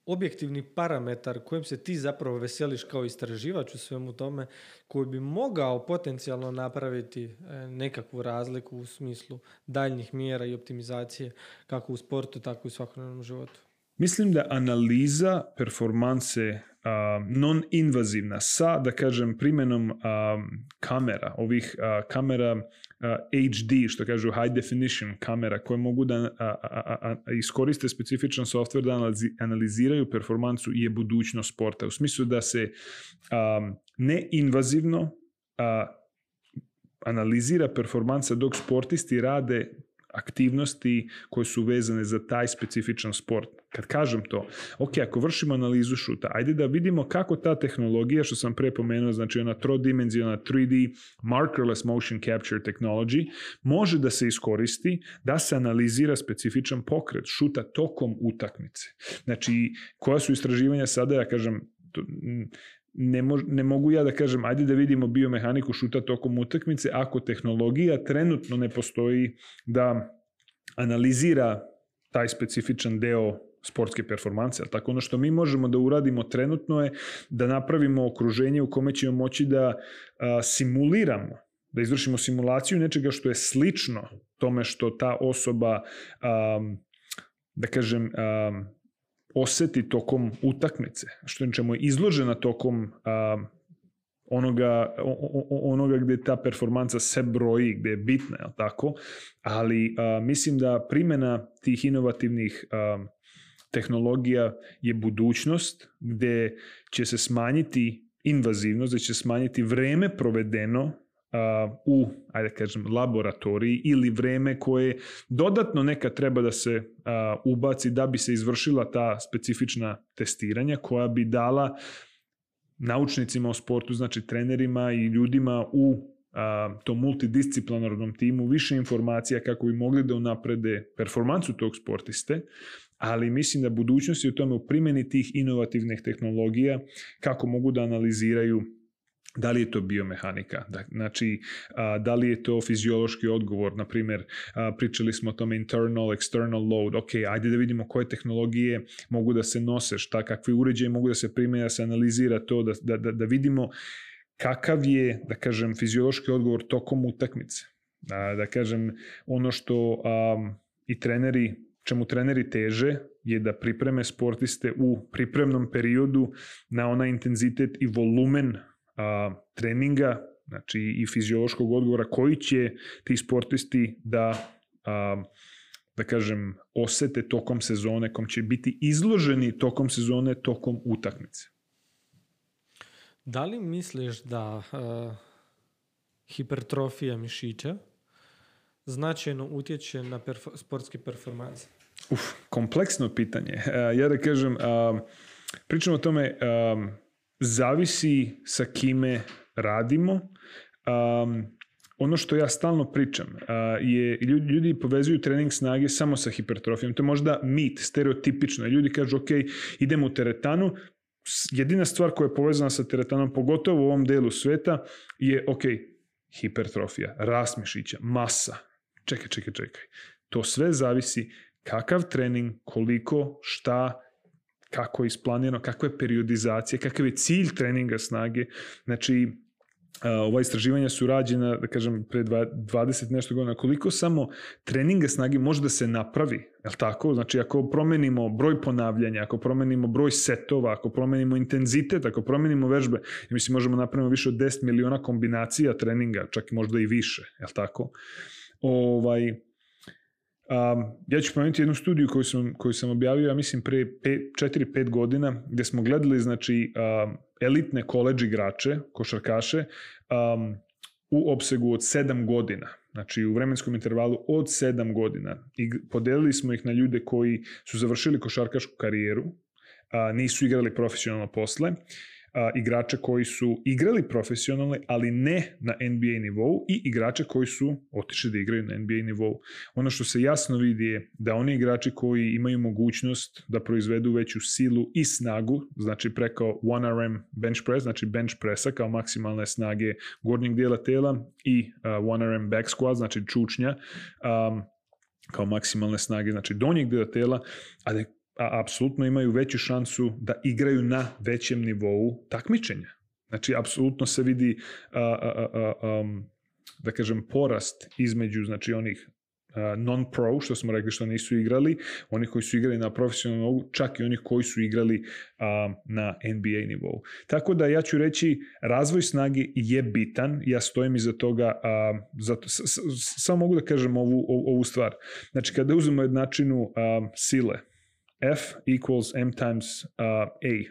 objektivni parametar kojim se ti zapravo veseliš kao istraživač u svemu tome, koji bi mogao potencijalno napraviti e, nekakvu razliku u smislu daljnjih mjera i optimizacije kako u sportu, tako i u svakodnevnom životu? Mislim da analiza performanse non-invazivna sa, da kažem, primjenom kamera, ovih kamera HD, što kažu high definition kamera, koje mogu da iskoriste specifičan software da analiziraju performancu je budućnost sporta. U smislu da se neinvazivno analizira performansa dok sportisti rade aktivnosti koje su vezane za taj specifičan sport. Kad kažem to, ok, ako vršimo analizu šuta, ajde da vidimo kako ta tehnologija, što sam pre pomenuo, znači ona trodimenzionalna 3D markerless motion capture technology, može da se iskoristi da se analizira specifičan pokret šuta tokom utakmice. Znači, koja su istraživanja sada, ja kažem, ne, ne mogu ja da kažem ajde da vidimo biomehaniku šuta tokom utakmice ako tehnologija trenutno ne postoji da analizira taj specifičan deo sportske performanse. Tako ono što mi možemo da uradimo trenutno je da napravimo okruženje u kome ćemo moći da simuliramo, da izvršimo simulaciju nečega što je slično tome što ta osoba, da kažem, oseti tokom utakmice, što čemu je izložena tokom a, onoga, onoga gde ta performanca se broji, gde je bitna, je tako? Ali a, mislim da primjena tih inovativnih a, tehnologija je budućnost gde će se smanjiti invazivnost, gde će se smanjiti vreme provedeno u, ajde kažem, laboratoriji ili vreme koje dodatno neka treba da se ubaci da bi se izvršila ta specifična testiranja koja bi dala naučnicima o sportu, znači trenerima i ljudima u tom multidisciplinarnom timu više informacija kako bi mogli da unaprede performancu tog sportiste, ali mislim da budućnost je u tome u primjeni tih inovativnih tehnologija kako mogu da analiziraju da li je to biomehanika, znači da li je to fiziološki odgovor, na primjer pričali smo o tome internal, external load, ok, ajde da vidimo koje tehnologije mogu da se nose, šta, kakvi uređaji mogu da se primjene, da se analizira to, da, da, da vidimo kakav je, da kažem, fiziološki odgovor tokom utakmice. Da, da kažem, ono što i treneri, čemu treneri teže, je da pripreme sportiste u pripremnom periodu na onaj intenzitet i volumen a, treninga, znači i fiziološkog odgovora koji će ti sportisti da a, da kažem, osete tokom sezone, kom će biti izloženi tokom sezone, tokom utakmice. Da li misliš da uh, hipertrofija mišića značajno utječe na perfo sportske performanse? Uf, kompleksno pitanje. Uh, ja da kažem, uh, pričamo o tome, zavisi sa kime radimo. Um, ono što ja stalno pričam uh, je ljudi, ljudi povezuju trening snage samo sa hipertrofijom. To je možda mit, stereotipično. Ljudi kažu, ok, idemo u teretanu, jedina stvar koja je povezana sa teretanom, pogotovo u ovom delu sveta, je, ok, hipertrofija, rast mišića, masa. Čekaj, čekaj, čekaj. To sve zavisi kakav trening, koliko, šta, kako je isplanirano, kakva je periodizacija, kakav je cilj treninga snage. Znači, ova istraživanja su rađena, da kažem, pre 20 nešto godina, koliko samo treninga snage može da se napravi, je tako? Znači, ako promenimo broj ponavljanja, ako promenimo broj setova, ako promenimo intenzitet, ako promenimo vežbe, ja mislim, možemo napraviti više od 10 miliona kombinacija treninga, čak možda i više, je tako? Ovaj, Um, ja ću pomenuti jednu studiju koju sam, koju sam objavio, ja mislim, pre 4-5 godina, gde smo gledali, znači, um, elitne koleđ igrače, košarkaše, um, u opsegu od 7 godina, znači u vremenskom intervalu od 7 godina. I podelili smo ih na ljude koji su završili košarkašku karijeru, a, nisu igrali profesionalno posle, a, igrače koji su igrali profesionalno, ali ne na NBA nivou i igrače koji su otišli da igraju na NBA nivou. Ono što se jasno vidi je da oni igrači koji imaju mogućnost da proizvedu veću silu i snagu, znači preko 1RM bench press, znači bench pressa kao maksimalne snage gornjeg dijela tela i uh, 1RM back squat, znači čučnja, um, kao maksimalne snage, znači donjeg dela tela, a da a, apsolutno imaju veću šansu da igraju na većem nivou takmičenja. Znači, apsolutno se vidi, a, a, a, a, da kažem, porast između znači, onih non-pro, što smo rekli što nisu igrali, oni koji su igrali na profesionalnom nivou, čak i onih koji su igrali a, na NBA nivou. Tako da ja ću reći, razvoj snage je bitan, ja stojim iza toga, a, zato, samo mogu da kažem ovu, ovu stvar. Znači, kada uzmemo jednačinu a, sile, F equals m times uh, a,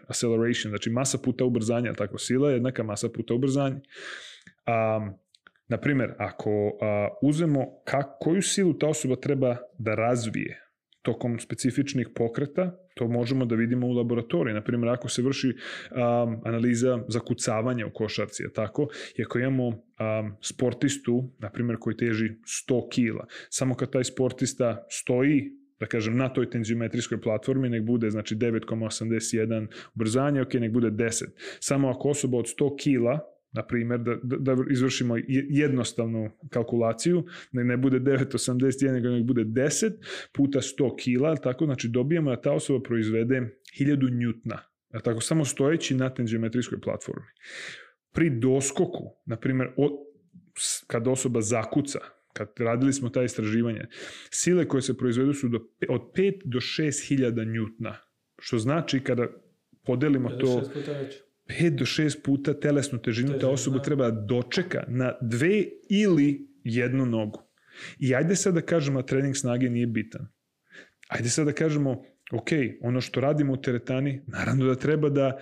acceleration, znači masa puta ubrzanja, tako sila je jednaka masa puta ubrzanje. Um, na primjer, ako uh, uzmemo kak, koju silu ta osoba treba da razvije tokom specifičnih pokreta, to možemo da vidimo u laboratoriji. Na primjer, ako se vrši um, analiza zakucavanja u košarci, je tako, i ako imamo um, sportistu, na primjer, koji teži 100 kila, samo kad taj sportista stoji da kažem, na toj tenziometrijskoj platformi, nek bude znači 9,81 ubrzanje, ok, nek bude 10. Samo ako osoba od 100 kila, na primjer, da, da, da izvršimo jednostavnu kalkulaciju, ne, ne bude 9,81, nego nek bude 10 puta 100 kila, tako, znači dobijamo da ta osoba proizvede 1000 njutna, tako, samo stojeći na tenziometrijskoj platformi. Pri doskoku, na primjer, od, kad osoba zakuca, kad radili smo ta istraživanje, sile koje se proizvedu su do, od 5 do 6 hiljada njutna. Što znači kada podelimo to 5 do 6 puta telesnu težinu, Težina, ta osoba da. treba da dočeka na dve ili jednu nogu. I ajde sad da kažemo da trening snage nije bitan. Ajde sad da kažemo, ok, ono što radimo u teretani, naravno da treba da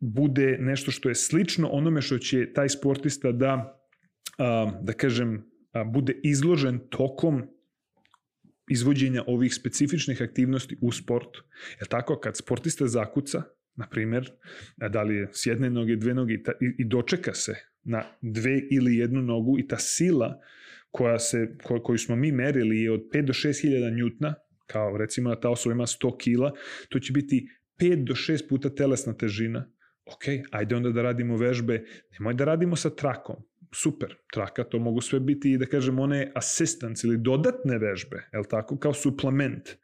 bude nešto što je slično onome što će taj sportista da, da kažem, bude izložen tokom izvođenja ovih specifičnih aktivnosti u sportu. Je tako, kad sportista zakuca, na primjer, da li je s jedne noge, dve noge i, ta, i, i dočeka se na dve ili jednu nogu i ta sila koja se, ko, koju smo mi merili je od 5 do 6 hiljada njutna, kao recimo da ta osoba ima 100 kila, to će biti 5 do 6 puta telesna težina. Ok, ajde onda da radimo vežbe, nemoj da radimo sa trakom, super, traka, to mogu sve biti, da kažem, one assistance ili dodatne vežbe, je tako, kao suplement,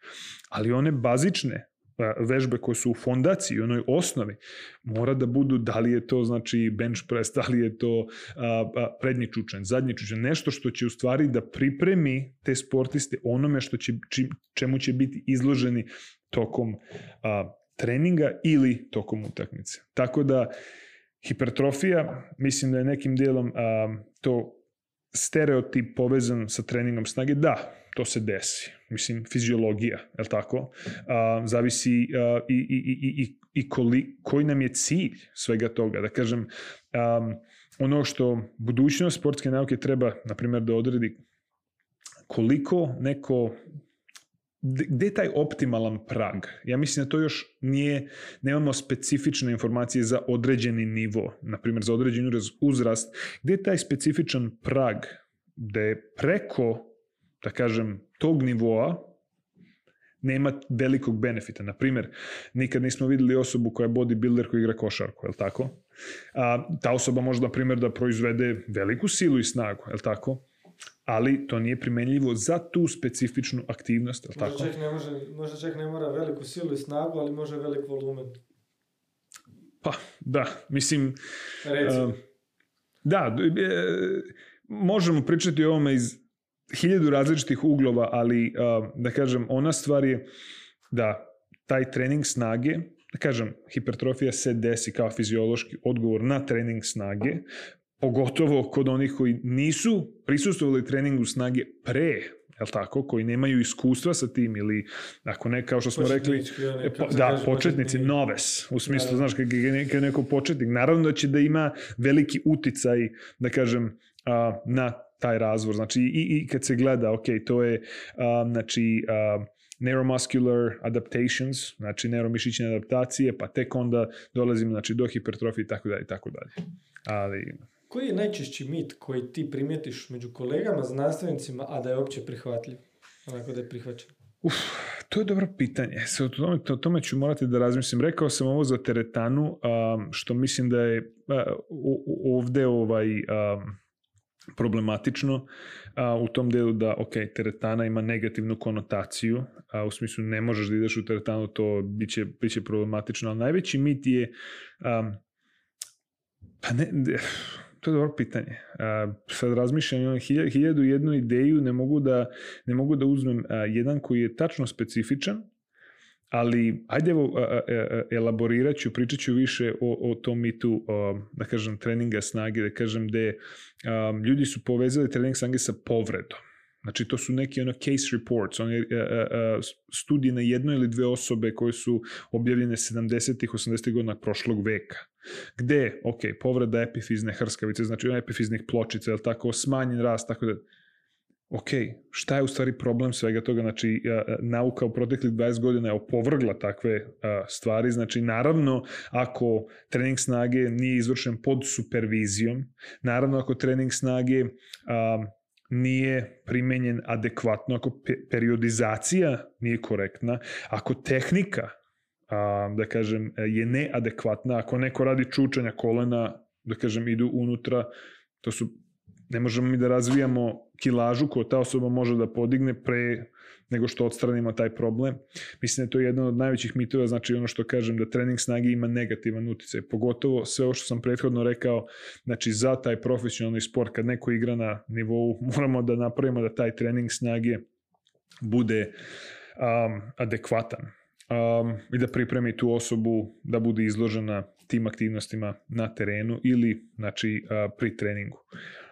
ali one bazične vežbe koje su u fondaciji, onoj osnovi, mora da budu, da li je to znači bench press, da li je to a, a, prednji čučanj, zadnji čučanj, nešto što će u stvari da pripremi te sportiste onome što će, či, čemu će biti izloženi tokom a, treninga ili tokom utakmice. Tako da, Hipertrofija, mislim da je nekim dijelom a, to stereotip povezan sa treningom snage, da, to se desi. Mislim, fiziologija, je li tako? A, zavisi a, i, i, i, i, i koli, koji nam je cilj svega toga. Da kažem, a, ono što budućnost sportske nauke treba, na primjer, da odredi koliko neko gde je taj optimalan prag? Ja mislim da to još nije, nemamo specifične informacije za određeni nivo, na primjer za određeni uzrast. Gde je taj specifičan prag da je preko, da kažem, tog nivoa nema velikog benefita. Na primjer, nikad nismo videli osobu koja je bodybuilder koja igra košarku, je li tako? A, ta osoba može, na primjer, da proizvede veliku silu i snagu, je li tako? Ali to nije primenljivo za tu specifičnu aktivnost, je tako? Možda čak, ne može, možda čak ne mora veliku silu i snagu, ali može velik volumen. Pa, da, mislim... Recimo. Uh, da, e, možemo pričati o ovome iz hiljadu različitih uglova, ali uh, da kažem, ona stvar je da taj trening snage, da kažem, hipertrofija se desi kao fiziološki odgovor na trening snage, pogotovo kod onih koji nisu prisustovali treningu snage pre jel tako, koji nemaju iskustva sa tim ili ako ne, kao što smo rekli, ne, po, da, početnici, noves, u smislu, da, da. znaš, kako je neko, neko početnik, naravno da će da ima veliki uticaj, da kažem, a, na taj razvor, znači i, i kad se gleda, ok, to je, a, znači, a, neuromuscular adaptations, znači neuromišićne adaptacije, pa tek onda dolazimo znači, do hipertrofije i tako dalje i tako dalje. Ali Koji je najčešći mit koji ti primijetiš među kolegama, znanstvenicima, a da je opće prihvatljiv? Onako da je prihvaćen. Uf, to je dobro pitanje. Se o tome, o tome ću morati da razmislim. Rekao sam ovo za teretanu, što mislim da je ovde ovaj, problematično uh, u tom delu da, ok, teretana ima negativnu konotaciju, a u smislu ne možeš da ideš u teretanu, to biće, biće problematično, ali najveći mit je um, pa ne, to je dobro pitanje. A, sad razmišljam, imam hiljadu jednu ideju, ne mogu da, ne mogu da uzmem a, jedan koji je tačno specifičan, ali ajde evo, a, elaborirat ću, pričat ću više o, o tom mitu, da kažem, treninga snage, da kažem, gde a, ljudi su povezali trening snage sa povredom. Znači, to su neki ono case reports, one uh, uh, studije na jedno ili dve osobe koje su objavljene 70-ih, 80-ih godina prošlog veka. Gde, ok, povreda epifizne hrskavice, znači epifiznih pločica, je tako, smanjen rast, tako da, ok, šta je u stvari problem svega toga? Znači, nauka u proteklih 20 godina je opovrgla takve stvari. Znači, naravno, ako trening snage nije izvršen pod supervizijom, naravno, ako trening snage nije primenjen adekvatno, ako pe periodizacija nije korektna, ako tehnika, a, da kažem, je neadekvatna, ako neko radi čučanja kolena, da kažem, idu unutra, to su, ne možemo mi da razvijamo kilažu koju ta osoba može da podigne pre nego što odstranimo taj problem. Mislim da je to jedan od najvećih mitova, znači ono što kažem da trening snage ima negativan uticaj, pogotovo sve ovo što sam prethodno rekao, znači za taj profesionalni sport, kad neko igra na nivou, *laughs* moramo da napravimo da taj trening snage bude um, adekvatan um, i da pripremi tu osobu da bude izložena tim aktivnostima na terenu ili znači uh, pri treningu.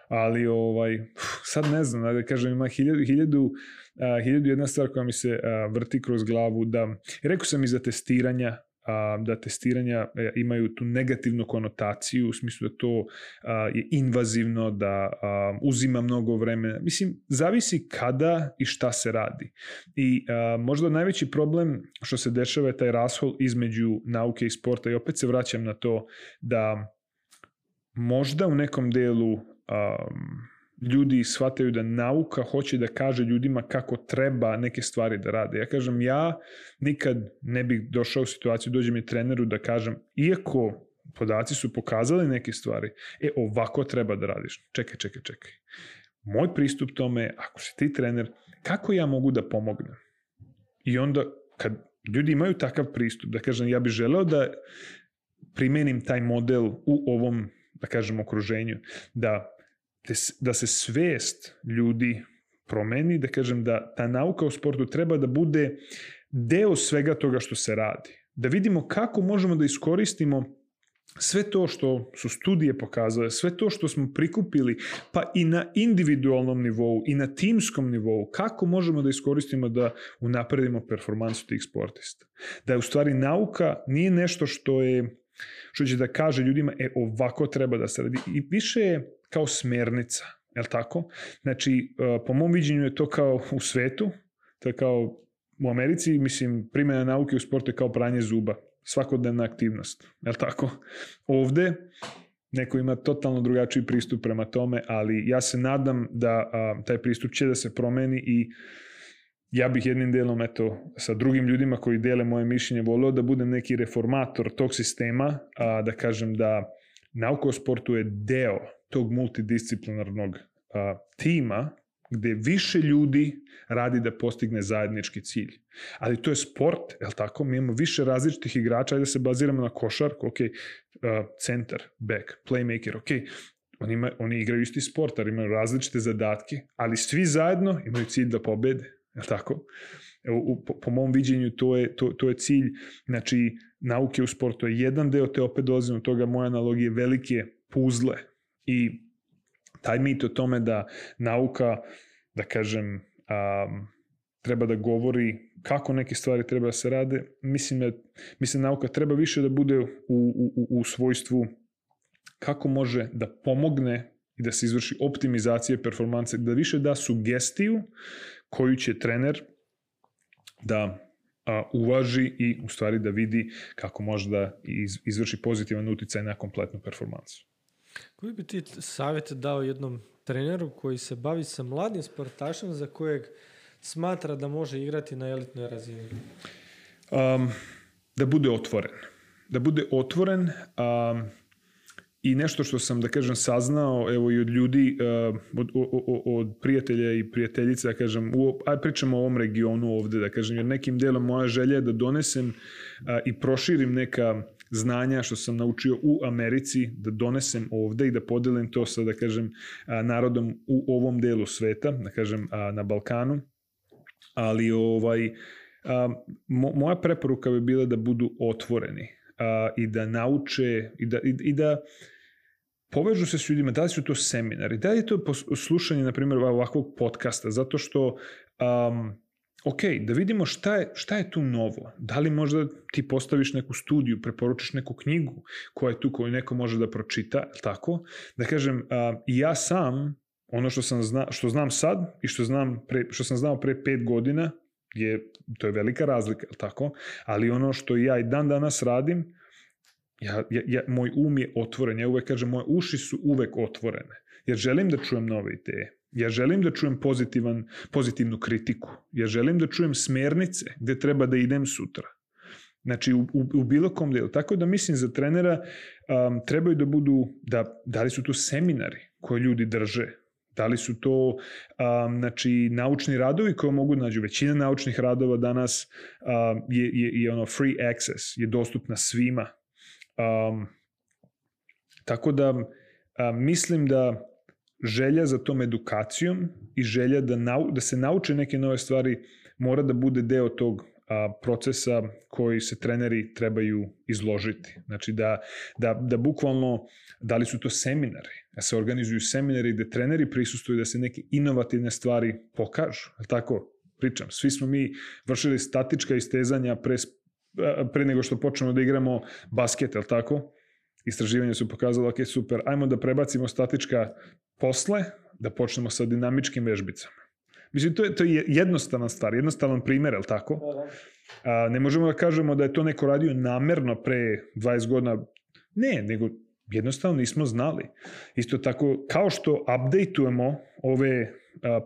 Ali ovaj, sad ne znam, da kažem, ima hiljadu, hiljadu, a, hiljadu jedna stvar koja mi se a, vrti kroz glavu, da, rekao sam i za testiranja, a, da testiranja e, imaju tu negativnu konotaciju, u smislu da to a, je invazivno, da a, uzima mnogo vremena. Mislim, zavisi kada i šta se radi. I a, možda najveći problem što se dešava je taj rashol između nauke i sporta i opet se vraćam na to da možda u nekom delu ljudi shvataju da nauka hoće da kaže ljudima kako treba neke stvari da rade. Ja kažem, ja nikad ne bih došao u situaciju, dođe mi treneru da kažem, iako podaci su pokazali neke stvari, e, ovako treba da radiš. Čekaj, čekaj, čekaj. Moj pristup tome je, ako si ti trener, kako ja mogu da pomognem? I onda, kad ljudi imaju takav pristup, da kažem, ja bih želeo da primenim taj model u ovom, da kažem, okruženju, da da se svest ljudi promeni, da kažem da ta nauka o sportu treba da bude deo svega toga što se radi. Da vidimo kako možemo da iskoristimo sve to što su studije pokazale, sve to što smo prikupili, pa i na individualnom nivou i na timskom nivou, kako možemo da iskoristimo da unapredimo performansu tih sportista. Da je u stvari nauka nije nešto što je što će da kaže ljudima, e, ovako treba da se radi. I više je kao smernica, je li tako? Znači, e, po mom viđenju je to kao u svetu, to je kao u Americi, mislim, primjena nauke u sportu je kao pranje zuba. Svakodnevna aktivnost. Je tako? Ovde, neko ima totalno drugačiji pristup prema tome, ali ja se nadam da a, taj pristup će da se promeni i ja bih jednim delom, eto, sa drugim ljudima koji dele moje mišljenje, volio da budem neki reformator tog sistema, a, da kažem da nauka o sportu je deo tog multidisciplinarnog a, tima gde više ljudi radi da postigne zajednički cilj. Ali to je sport, je li tako? Mi imamo više različitih igrača, ajde da se baziramo na košarku, ok, uh, centar, back, playmaker, ok, oni, ima, oni igraju isti sport, ali imaju različite zadatke, ali svi zajedno imaju cilj da pobede, je tako? U, po, po mom viđenju to je, to, to je cilj, znači nauke u sportu je jedan deo, te opet dolazim od toga, moja analogija velike puzle i taj mit o tome da nauka, da kažem, um, treba da govori kako neke stvari treba da se rade, mislim da, mislim da nauka treba više da bude u, u, u svojstvu kako može da pomogne i da se izvrši optimizacija performanse, da više da sugestiju koju će trener da a, uvaži i u stvari da vidi kako može da iz, izvrši pozitivan uticaj na kompletnu performansu. Koji bi ti savjet dao jednom treneru koji se bavi sa mladim sportašem za kojeg smatra da može igrati na elitnoj razini? Um, da bude otvoren. Da bude otvoren um, i nešto što sam, da kažem, saznao, evo i od ljudi, uh, od, od, od prijatelja i prijateljica, da kažem, u, aj pričamo o ovom regionu ovde, da kažem, jer nekim delom moja želja je da donesem uh, i proširim neka znanja što sam naučio u Americi da donesem ovde i da podelim to sa, da kažem, narodom u ovom delu sveta, da kažem, na Balkanu. Ali ovaj, moja preporuka bi bila da budu otvoreni i da nauče i da, i, i da povežu se s ljudima, da li su to seminari, da li je to slušanje, na primjer, ovakvog podcasta, zato što um, ok, da vidimo šta je, šta je tu novo. Da li možda ti postaviš neku studiju, preporučiš neku knjigu koja je tu, koju neko može da pročita, tako? Da kažem, a, ja sam, ono što, sam zna, što znam sad i što, znam pre, što sam znao pre pet godina, je, to je velika razlika, tako? Ali ono što ja i dan danas radim, ja, ja, ja, moj um je otvoren. Ja uvek kažem, moje uši su uvek otvorene. Jer želim da čujem nove ideje. Ja želim da čujem pozitivan, pozitivnu kritiku. Ja želim da čujem smernice gde treba da idem sutra. Znači, u, u, u bilo kom delu. Tako da mislim za trenera um, trebaju da budu, da, da li su to seminari koje ljudi drže, da li su to um, znači, naučni radovi koje mogu da nađu. Većina naučnih radova danas um, je, je, je ono free access, je dostupna svima. Um, tako da um, mislim da želja za tom edukacijom i želja da, nau, da se nauče neke nove stvari mora da bude deo tog a, procesa koji se treneri trebaju izložiti. Znači da, da, da bukvalno, da li su to seminari, da se organizuju seminari gde treneri prisustuju da se neke inovativne stvari pokažu. Tako? Pričam, svi smo mi vršili statička istezanja pre, pre nego što počnemo da igramo basket, je tako? Istraživanja su pokazala, ok, super, ajmo da prebacimo statička posle da počnemo sa dinamičkim vežbicama. Mislim, to je, to je jednostavna stvar, jednostavan primer, je li tako? Da, da. A, ne možemo da kažemo da je to neko radio namerno pre 20 godina. Ne, nego jednostavno nismo znali. Isto tako, kao što updateujemo ove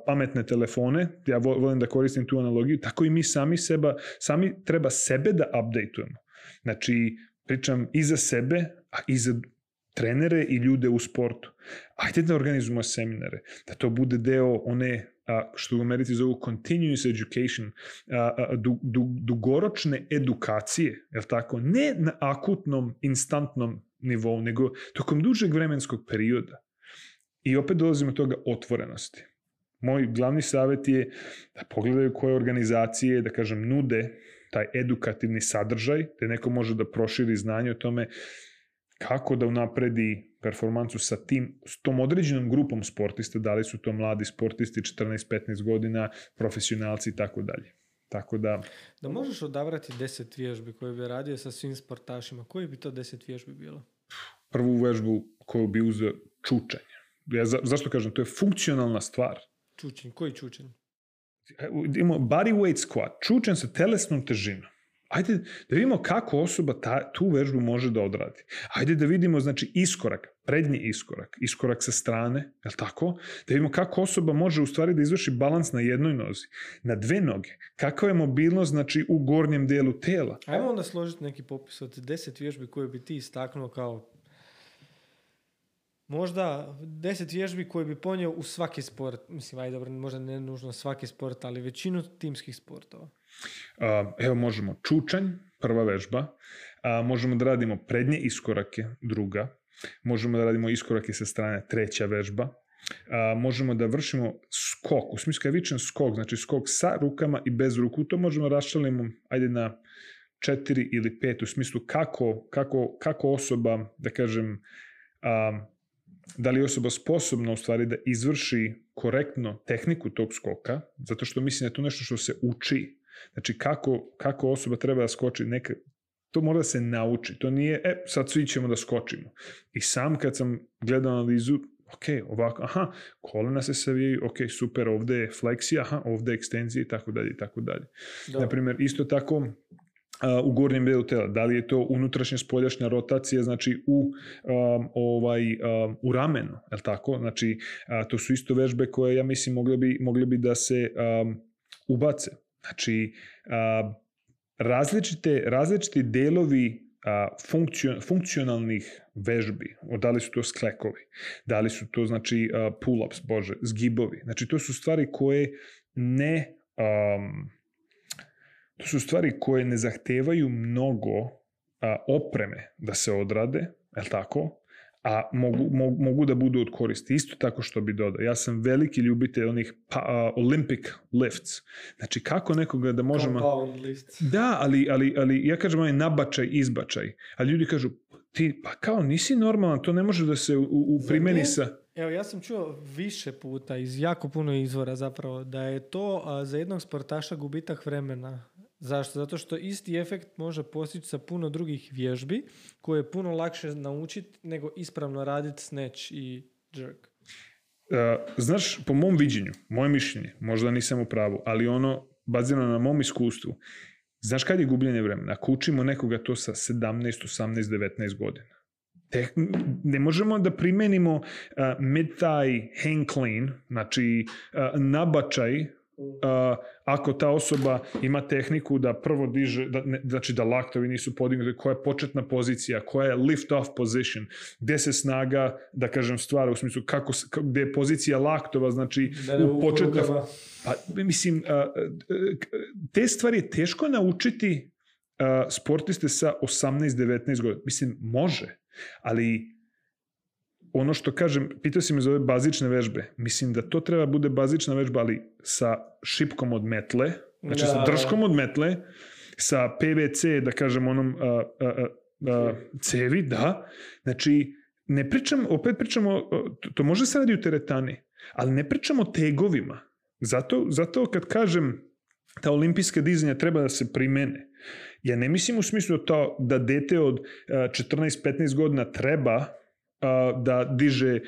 pametne telefone, ja volim da koristim tu analogiju, tako i mi sami seba, sami treba sebe da updateujemo. Znači, pričam i za sebe, a i za trenere i ljude u sportu. Ajde da organizujemo seminare, da to bude deo one a, što u Americi zovu continuous education, a, a, du, du, dugoročne edukacije, je tako? Ne na akutnom, instantnom nivou, nego tokom dužeg vremenskog perioda. I opet dolazimo od toga otvorenosti. Moj glavni savjet je da pogledaju koje organizacije, da kažem, nude taj edukativni sadržaj, da neko može da proširi znanje o tome kako da unapredi performancu sa tim, s tom određenom grupom sportista, da li su to mladi sportisti 14-15 godina, profesionalci i tako dalje. Tako da... Da možeš odabrati 10 vježbi koje bi radio sa svim sportašima, koji bi to 10 vježbi bilo? Prvu vežbu koju bi uzeo čučanje. Ja, za, zašto kažem, to je funkcionalna stvar. Čučenj, koji čučenj? imamo body weight squat, čučan sa telesnom težinom. Ajde da vidimo kako osoba ta, tu vežbu može da odradi. Ajde da vidimo znači iskorak, prednji iskorak, iskorak sa strane, je li tako? Da vidimo kako osoba može u stvari da izvrši balans na jednoj nozi, na dve noge. Kakva je mobilnost znači u gornjem delu tela. Ajmo onda složiti neki popis od deset vježbi koje bi ti istaknuo kao možda deset vježbi koje bi ponio u svaki sport. Mislim, aj dobro, možda ne nužno svaki sport, ali većinu timskih sportova. Evo možemo čučanj, prva vežba. Možemo da radimo prednje iskorake, druga. Možemo da radimo iskorake sa strane, treća vežba. možemo da vršimo skok, u smislu vičan skok, znači skok sa rukama i bez ruku, to možemo raščalimo, ajde na četiri ili pet, u smislu kako, kako, kako osoba, da kažem, da li je osoba sposobna u stvari da izvrši korektno tehniku tog skoka, zato što mislim da je to nešto što se uči. Znači kako, kako osoba treba da skoči, neka, to mora da se nauči. To nije, e, sad svi ćemo da skočimo. I sam kad sam gledao analizu, ok, ovako, aha, kolena se savijaju, ok, super, ovde je fleksija, aha, ovde je ekstenzija i tako dalje i tako dalje. Naprimjer, isto tako, u gornjem delu tela. Da li je to unutrašnja spoljašnja rotacija, znači u um, ovaj um, u ramenu, je tako? Znači uh, to su isto vežbe koje ja mislim mogle bi mogle bi da se um, ubace. Znači uh, različite različiti delovi funkcion, funkcionalnih vežbi, da li su to sklekovi, da li su to znači pull-ups, bože, zgibovi. Znači to su stvari koje ne um, To su stvari koje ne zahtevaju mnogo a, opreme da se odrade, je li tako? a mogu, mogu, mogu da budu od koristi. Isto tako što bi dodao. Ja sam veliki ljubitelj onih pa, uh, Olympic lifts. Znači, kako nekoga da možemo... Da, ali, ali, ali ja kažem onaj nabačaj, izbačaj. A ljudi kažu, ti, pa kao, nisi normalan, to ne može da se u, u primeni sa... Evo, ja sam čuo više puta iz jako puno izvora zapravo da je to a, za jednog sportaša gubitak vremena Zašto? Zato što isti efekt može postići sa puno drugih vježbi koje je puno lakše naučiti nego ispravno raditi snatch i jerk. Uh, znaš, po mom viđenju, moje mišljenje, možda nisam u pravu, ali ono bazirano na mom iskustvu, znaš kad je gubljenje vremena? Ako učimo nekoga to sa 17, 18, 19 godina, te, ne možemo da primenimo uh, mid-thigh hang clean, znači uh, nabačaj Uh, ako ta osoba ima tehniku da prvo diže, da, ne, znači da laktovi nisu podignuti, koja je početna pozicija, koja je lift off position, gde se snaga, da kažem, stvara u smislu kako, gde je pozicija laktova, znači da u početna... Pa, mislim, uh, te stvari je teško naučiti uh, sportiste sa 18-19 godina. Mislim, može, ali ono što kažem, pitao si me za ove bazične vežbe, mislim da to treba bude bazična vežba, ali sa šipkom od metle, znači da, sa da. drškom od metle, sa PVC, da kažem, onom a, a, a, a, cevi, da. Znači, ne pričam, opet pričamo, to, može se radi u teretani, ali ne pričamo o tegovima. Zato, zato kad kažem ta olimpijska dizanja treba da se primene. Ja ne mislim u smislu to da dete od 14-15 godina treba da diže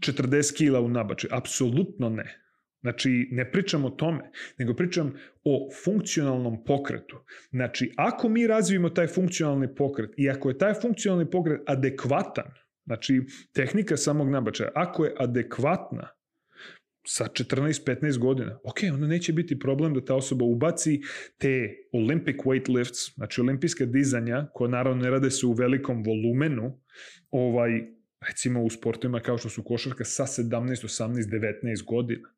40 kila u nabačaju. Apsolutno ne. Znači, ne pričam o tome, nego pričam o funkcionalnom pokretu. Znači, ako mi razvijemo taj funkcionalni pokret i ako je taj funkcionalni pokret adekvatan, znači tehnika samog nabačaja, ako je adekvatna sa 14-15 godina, ok, onda neće biti problem da ta osoba ubaci te Olympic weightlifts, znači olimpijske dizanja, koje naravno ne rade se u velikom volumenu, ovaj, recimo u sportovima kao što su košarka sa 17, 18, 19 godina.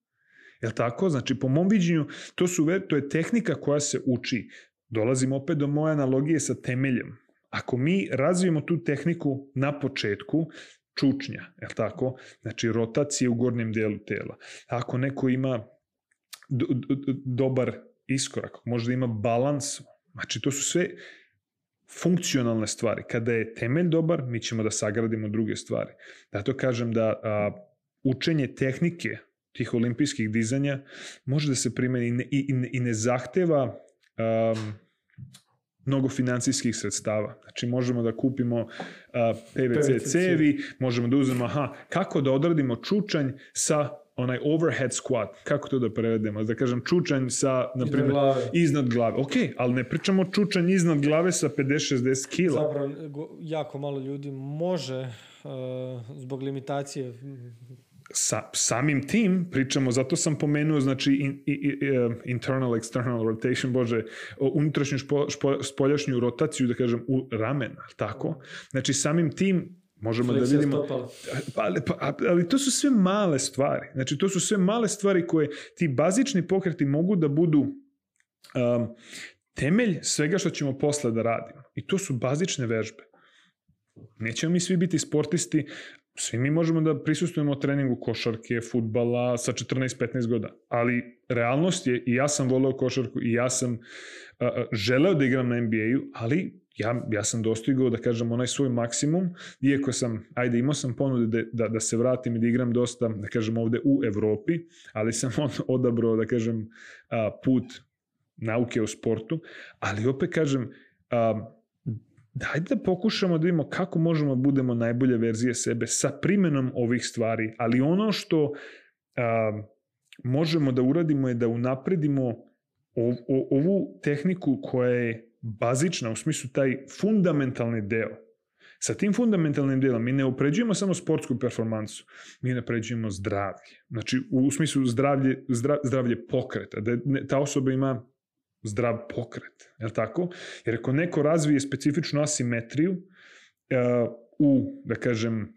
Jel tako? Znači, po mom viđenju, to, su, to je tehnika koja se uči. Dolazim opet do moje analogije sa temeljem. Ako mi razvijemo tu tehniku na početku, čučnja, jel tako? Znači, rotacije u gornjem delu tela. Ako neko ima do, do, dobar iskorak, možda ima balans, znači to su sve funkcionalne stvari. Kada je temelj dobar, mi ćemo da sagradimo druge stvari. Zato kažem da a, učenje tehnike tih olimpijskih dizanja može da se primeni i ne, i, i ne zahteva um, mnogo financijskih sredstava. Znači možemo da kupimo uh, PVC, PVC cevi, možemo da uzmemo, aha, kako da odradimo čučanj sa onaj overhead squat, kako to da prevedemo, da kažem čučanj sa, na primjer, glave. iznad glave. Ok, ali ne pričamo čučanj iznad glave sa 50-60 kila. Zapravo, jako malo ljudi može e, zbog limitacije Sa, samim tim pričamo, zato sam pomenuo, znači, in, i, i, e, internal, external rotation, bože, unutrašnju, špo, špo, spoljašnju rotaciju, da kažem, u ramena, tako? Znači, samim tim možemo da fleksija vidimo... stopala. Pa, ali, pa, ali to su sve male stvari. Znači, to su sve male stvari koje ti bazični pokreti mogu da budu um, temelj svega što ćemo posle da radimo. I to su bazične vežbe. Nećemo mi svi biti sportisti, svi mi možemo da prisustujemo treningu košarke, futbala sa 14-15 godina, ali realnost je, i ja sam voleo košarku, i ja sam uh, želeo da igram na NBA-u, ali ja, ja sam dostigao, da kažem, onaj svoj maksimum, iako sam, ajde, imao sam ponude da, da, da se vratim i da igram dosta, da kažem, ovde u Evropi, ali sam *laughs* od, odabrao, da kažem, uh, put nauke o sportu, ali opet kažem, uh, dajde da pokušamo da vidimo kako možemo da budemo najbolje verzije sebe sa primenom ovih stvari, ali ono što a, možemo da uradimo je da unapredimo ov, ovu tehniku koja je bazična, u smislu taj fundamentalni deo. Sa tim fundamentalnim delom mi ne upređujemo samo sportsku performansu, mi napređujemo zdravlje. Znači, u smislu zdravlje, zdra, zdravlje pokreta, da ne, ta osoba ima zdrav pokret, je li tako? Jer ako neko razvije specifičnu asimetriju uh, u, da kažem,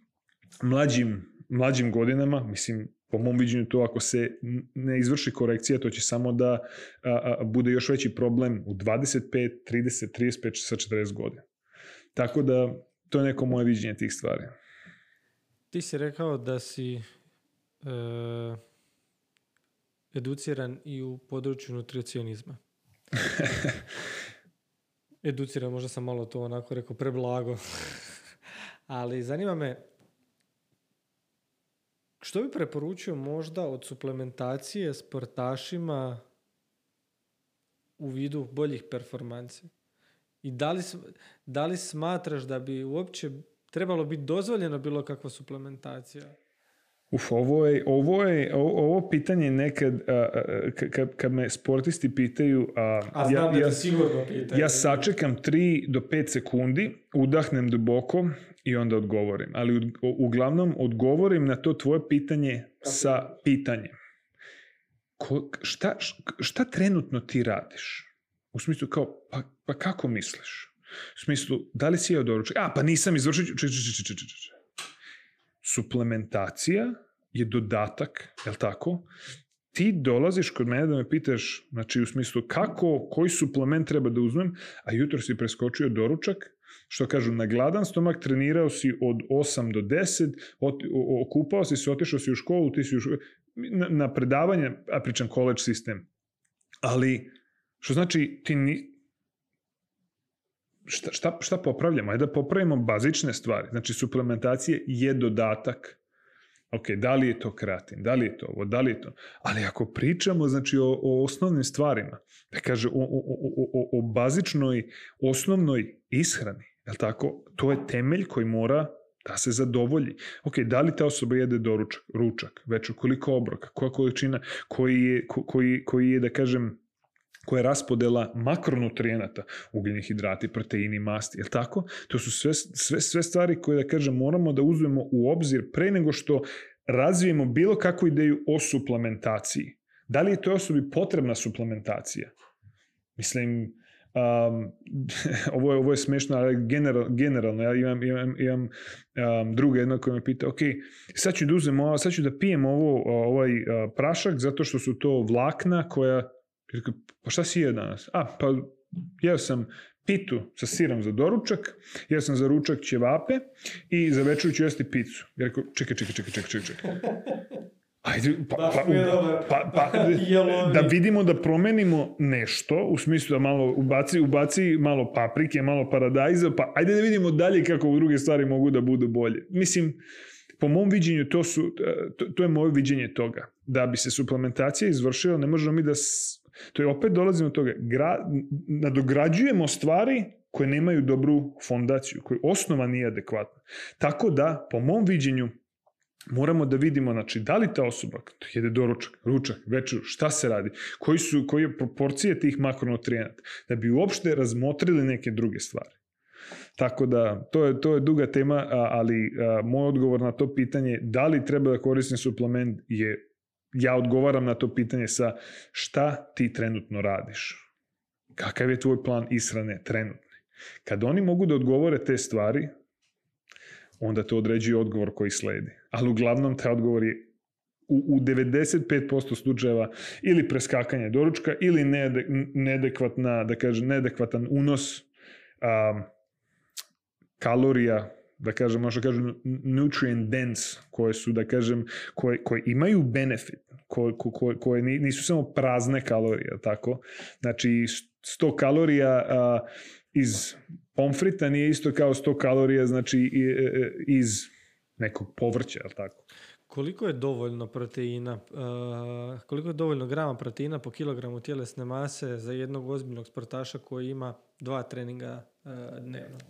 mlađim, mlađim godinama, mislim, po mom viđenju to ako se ne izvrši korekcija, to će samo da a, a, bude još veći problem u 25, 30, 35, sa 40 godina. Tako da, to je neko moje viđenje tih stvari. Ti si rekao da si e, educiran i u području nutricionizma. *laughs* Educiran, možda sam malo to onako rekao preblago. *laughs* Ali zanima me, što bi preporučio možda od suplementacije sportašima u vidu boljih performansi? I da li, da li smatraš da bi uopće trebalo biti dozvoljeno bilo kakva suplementacija? Uf, ovo je, ovo je, ovo, pitanje nekad, a, a, kad, kad me sportisti pitaju, a, A znam ja, da ja, sigurno pitaju. ja sačekam 3 do 5 sekundi, udahnem duboko i onda odgovorim. Ali u, uglavnom odgovorim na to tvoje pitanje sa pitanjem. Ko, šta, šta trenutno ti radiš? U smislu kao, pa, pa kako misliš? U smislu, da li si jeo doručak? A, pa nisam izvršio... Če. Suplementacija je dodatak, je li tako? Ti dolaziš kod mene da me pitaš, znači u smislu kako, koji suplement treba da uzmem, a jutro si preskočio doručak, što kažu, na gladan stomak trenirao si od 8 do 10, ot, okupao si se, otišao si u školu, ti si u školu, na, na predavanje, a pričam college sistem, ali što znači ti ni, šta, šta, šta popravljamo? Ajde da popravimo bazične stvari. Znači, suplementacije je dodatak. Ok, da li je to kreatin, da li je to ovo, da li je to... Ali ako pričamo, znači, o, o osnovnim stvarima, da kaže, o, o, o, o, o bazičnoj, osnovnoj ishrani, je tako? To je temelj koji mora da se zadovolji. Ok, da li ta osoba jede doručak, ručak, već koliko obroka, koja količina, koji je, ko, koji, koji je, da kažem, koja je raspodela makronutrijenata, ugljenih hidrati, proteini, masti, je tako? To su sve, sve, sve stvari koje, da kažem, moramo da uzmemo u obzir pre nego što razvijemo bilo kakvu ideju o suplementaciji. Da li je toj osobi potrebna suplementacija? Mislim, um, *laughs* ovo, je, ovo je smešno, ali general, generalno, ja imam, imam, imam um, druga jedna koja me pita, ok, sad ću da uzem sad ću da pijem ovo, ovaj prašak zato što su to vlakna koja pa šta si jeo danas? A, pa jeo sam pitu sa sirom za doručak, jeo sam za ručak ćevape i za večer ću jesti picu. Ja rekao, čekaj, čekaj, čekaj, čekaj, čekaj. Ajde, pa, pa, pa, *laughs* pa, da vidimo da promenimo nešto, u smislu da malo ubaci, ubaci malo paprike, malo paradajza, pa ajde da vidimo dalje kako druge stvari mogu da budu bolje. Mislim, po mom viđenju to, su, to, to je moje viđenje toga. Da bi se suplementacija izvršila, ne možemo mi da To je opet dolazimo do toga, gra, nadograđujemo stvari koje nemaju dobru fondaciju, koje osnova nije adekvatna. Tako da, po mom viđenju, moramo da vidimo znači, da li ta osoba jede doručak, ručak, večer, šta se radi, koji su, koje proporcije tih makronutrijenata, da bi uopšte razmotrili neke druge stvari. Tako da, to je, to je duga tema, ali a, moj odgovor na to pitanje, da li treba da koristim suplement, je, ja odgovaram na to pitanje sa šta ti trenutno radiš. Kakav je tvoj plan ishrane trenutni? Kad oni mogu da odgovore te stvari, onda to određuje odgovor koji sledi. Ali uglavnom taj odgovor je u, u 95% slučajeva ili preskakanje doručka ili neadekvatna, da kažem, neadekvatan unos um, kalorija da kažem, možda kažem, nutrient dense, koje su, da kažem, koje, koje imaju benefit, koje, koje, koje nisu samo prazne kalorije, tako? Znači, 100 kalorija a, iz pomfrita nije isto kao 100 kalorija, znači, e, e, iz nekog povrća, tako? Koliko je dovoljno proteina, uh, koliko je dovoljno grama proteina po kilogramu tjelesne mase za jednog ozbiljnog sportaša koji ima dva treninga dnevno? *laughs*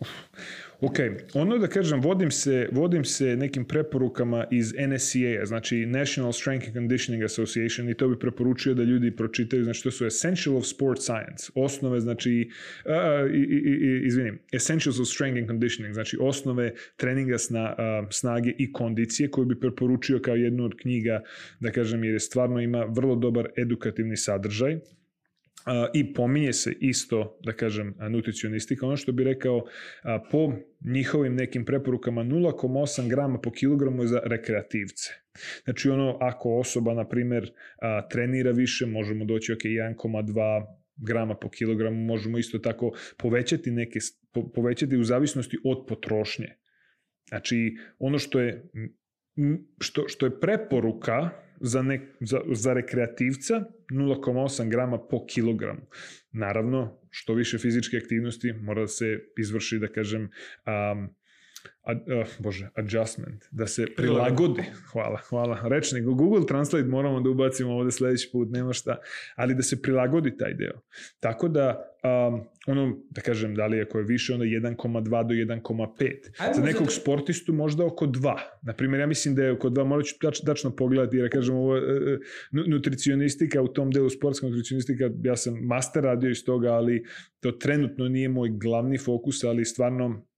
Ok, ono da kažem, vodim se, vodim se nekim preporukama iz NSCA, znači National Strength and Conditioning Association i to bi preporučio da ljudi pročitaju, znači to su Essential of Sport Science, osnove, znači, uh, i, i, izvinim, Essentials of Strength and Conditioning, znači osnove treninga sna, uh, snage i kondicije koju bi preporučio kao jednu od knjiga, da kažem, jer je stvarno ima vrlo dobar edukativni sadržaj i pominje se isto, da kažem, nutricionistika. Ono što bi rekao, po njihovim nekim preporukama 0,8 grama po kilogramu za rekreativce. Znači ono, ako osoba, na primer, trenira više, možemo doći, ok, 1,2 grama po kilogramu, možemo isto tako povećati neke, povećati u zavisnosti od potrošnje. Znači, ono što je, što, što je preporuka, za, nek, za, za rekreativca 0,8 grama po kilogramu. Naravno, što više fizičke aktivnosti mora da se izvrši, da kažem, um, a, uh, bože, adjustment, da se prilagodi, hvala, hvala, rečnik, Google Translate moramo da ubacimo ovde sledeći put, nema šta, ali da se prilagodi taj deo. Tako da, um, ono, da kažem, da li ako je više, onda 1,2 do 1,5. Za nekog sportistu možda oko 2. Naprimjer, ja mislim da je oko 2, morat ću tač, tačno pogledati, jer kažem, ovo, uh, nutricionistika u tom delu, sportska nutricionistika, ja sam master radio iz toga, ali to trenutno nije moj glavni fokus, ali stvarno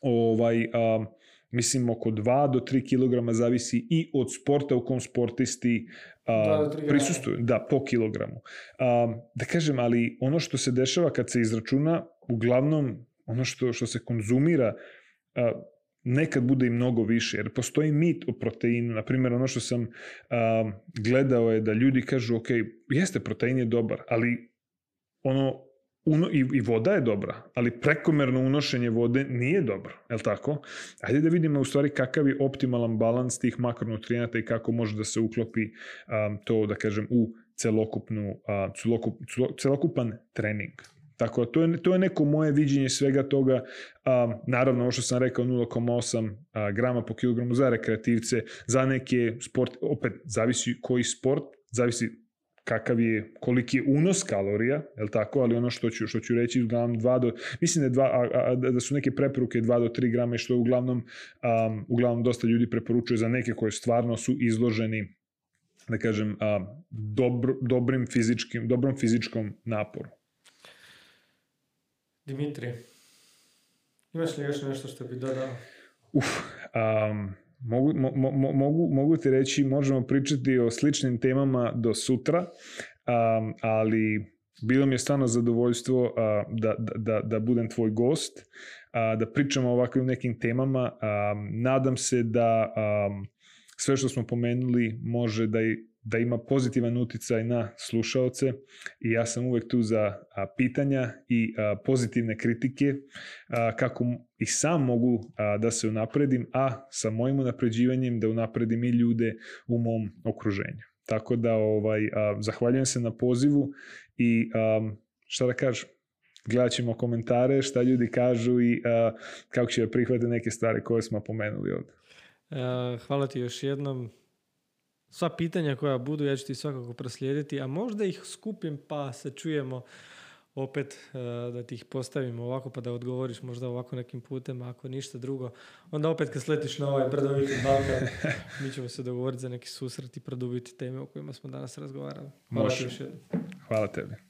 ovaj, a, mislim oko 2 do 3 kg zavisi i od sporta u kom sportisti a, prisustuju, da, po kilogramu. A, da kažem, ali ono što se dešava kad se izračuna, uglavnom ono što, što se konzumira, a, nekad bude i mnogo više, jer postoji mit o proteinu. Naprimjer, ono što sam a, gledao je da ljudi kažu, ok, jeste, protein je dobar, ali ono, uno, i, i voda je dobra, ali prekomerno unošenje vode nije dobro, je li tako? Ajde da vidimo u stvari kakav je optimalan balans tih makronutrijenata i kako može da se uklopi um, to, da kažem, u celokupnu, uh, celokup, celokupan trening. Tako to je, to je neko moje viđenje svega toga. Um, naravno, ovo što sam rekao, 0,8 uh, grama po kilogramu za rekreativce, za neke sport, opet, zavisi koji sport, zavisi kakav je, koliki je unos kalorija, je li tako, ali ono što ću, što ću reći, uglavnom 2 do, mislim da, dva, a, a, da su neke preporuke 2 do 3 grama, što je uglavnom, um, uglavnom dosta ljudi preporučuje za neke koje stvarno su izloženi da kažem, a, dobro, dobrim fizičkim, dobrom fizičkom naporu. Dimitri, imaš li još nešto što bi dodao? Uf, um, Mogu, mo, mo, mogu, mogu ti reći, možemo pričati o sličnim temama do sutra, um, ali bilo mi je stvarno zadovoljstvo uh, da, da, da budem tvoj gost, uh, da pričamo o ovakvim nekim temama. Um, nadam se da um, sve što smo pomenuli može da i da ima pozitivan uticaj na slušaoce i ja sam uvek tu za a, pitanja i a, pozitivne kritike a, kako i sam mogu a, da se unapredim, a sa mojim unapređivanjem da unapredim i ljude u mom okruženju. Tako da ovaj a, zahvaljujem se na pozivu i a, šta da kažem, gledat ćemo komentare, šta ljudi kažu i a, kako će da prihvate neke stvari koje smo pomenuli ovde. E, hvala ti još jednom sva pitanja koja budu ja ću ti svakako proslijediti, a možda ih skupim pa se čujemo opet e, da ti ih postavimo ovako pa da odgovoriš možda ovako nekim putem, ako ništa drugo. Onda opet kad sletiš na ovaj brdoviti Balkan, *laughs* mi ćemo se dogovoriti za neki susret i produbiti teme o kojima smo danas razgovarali. Hvala Hvala tebi.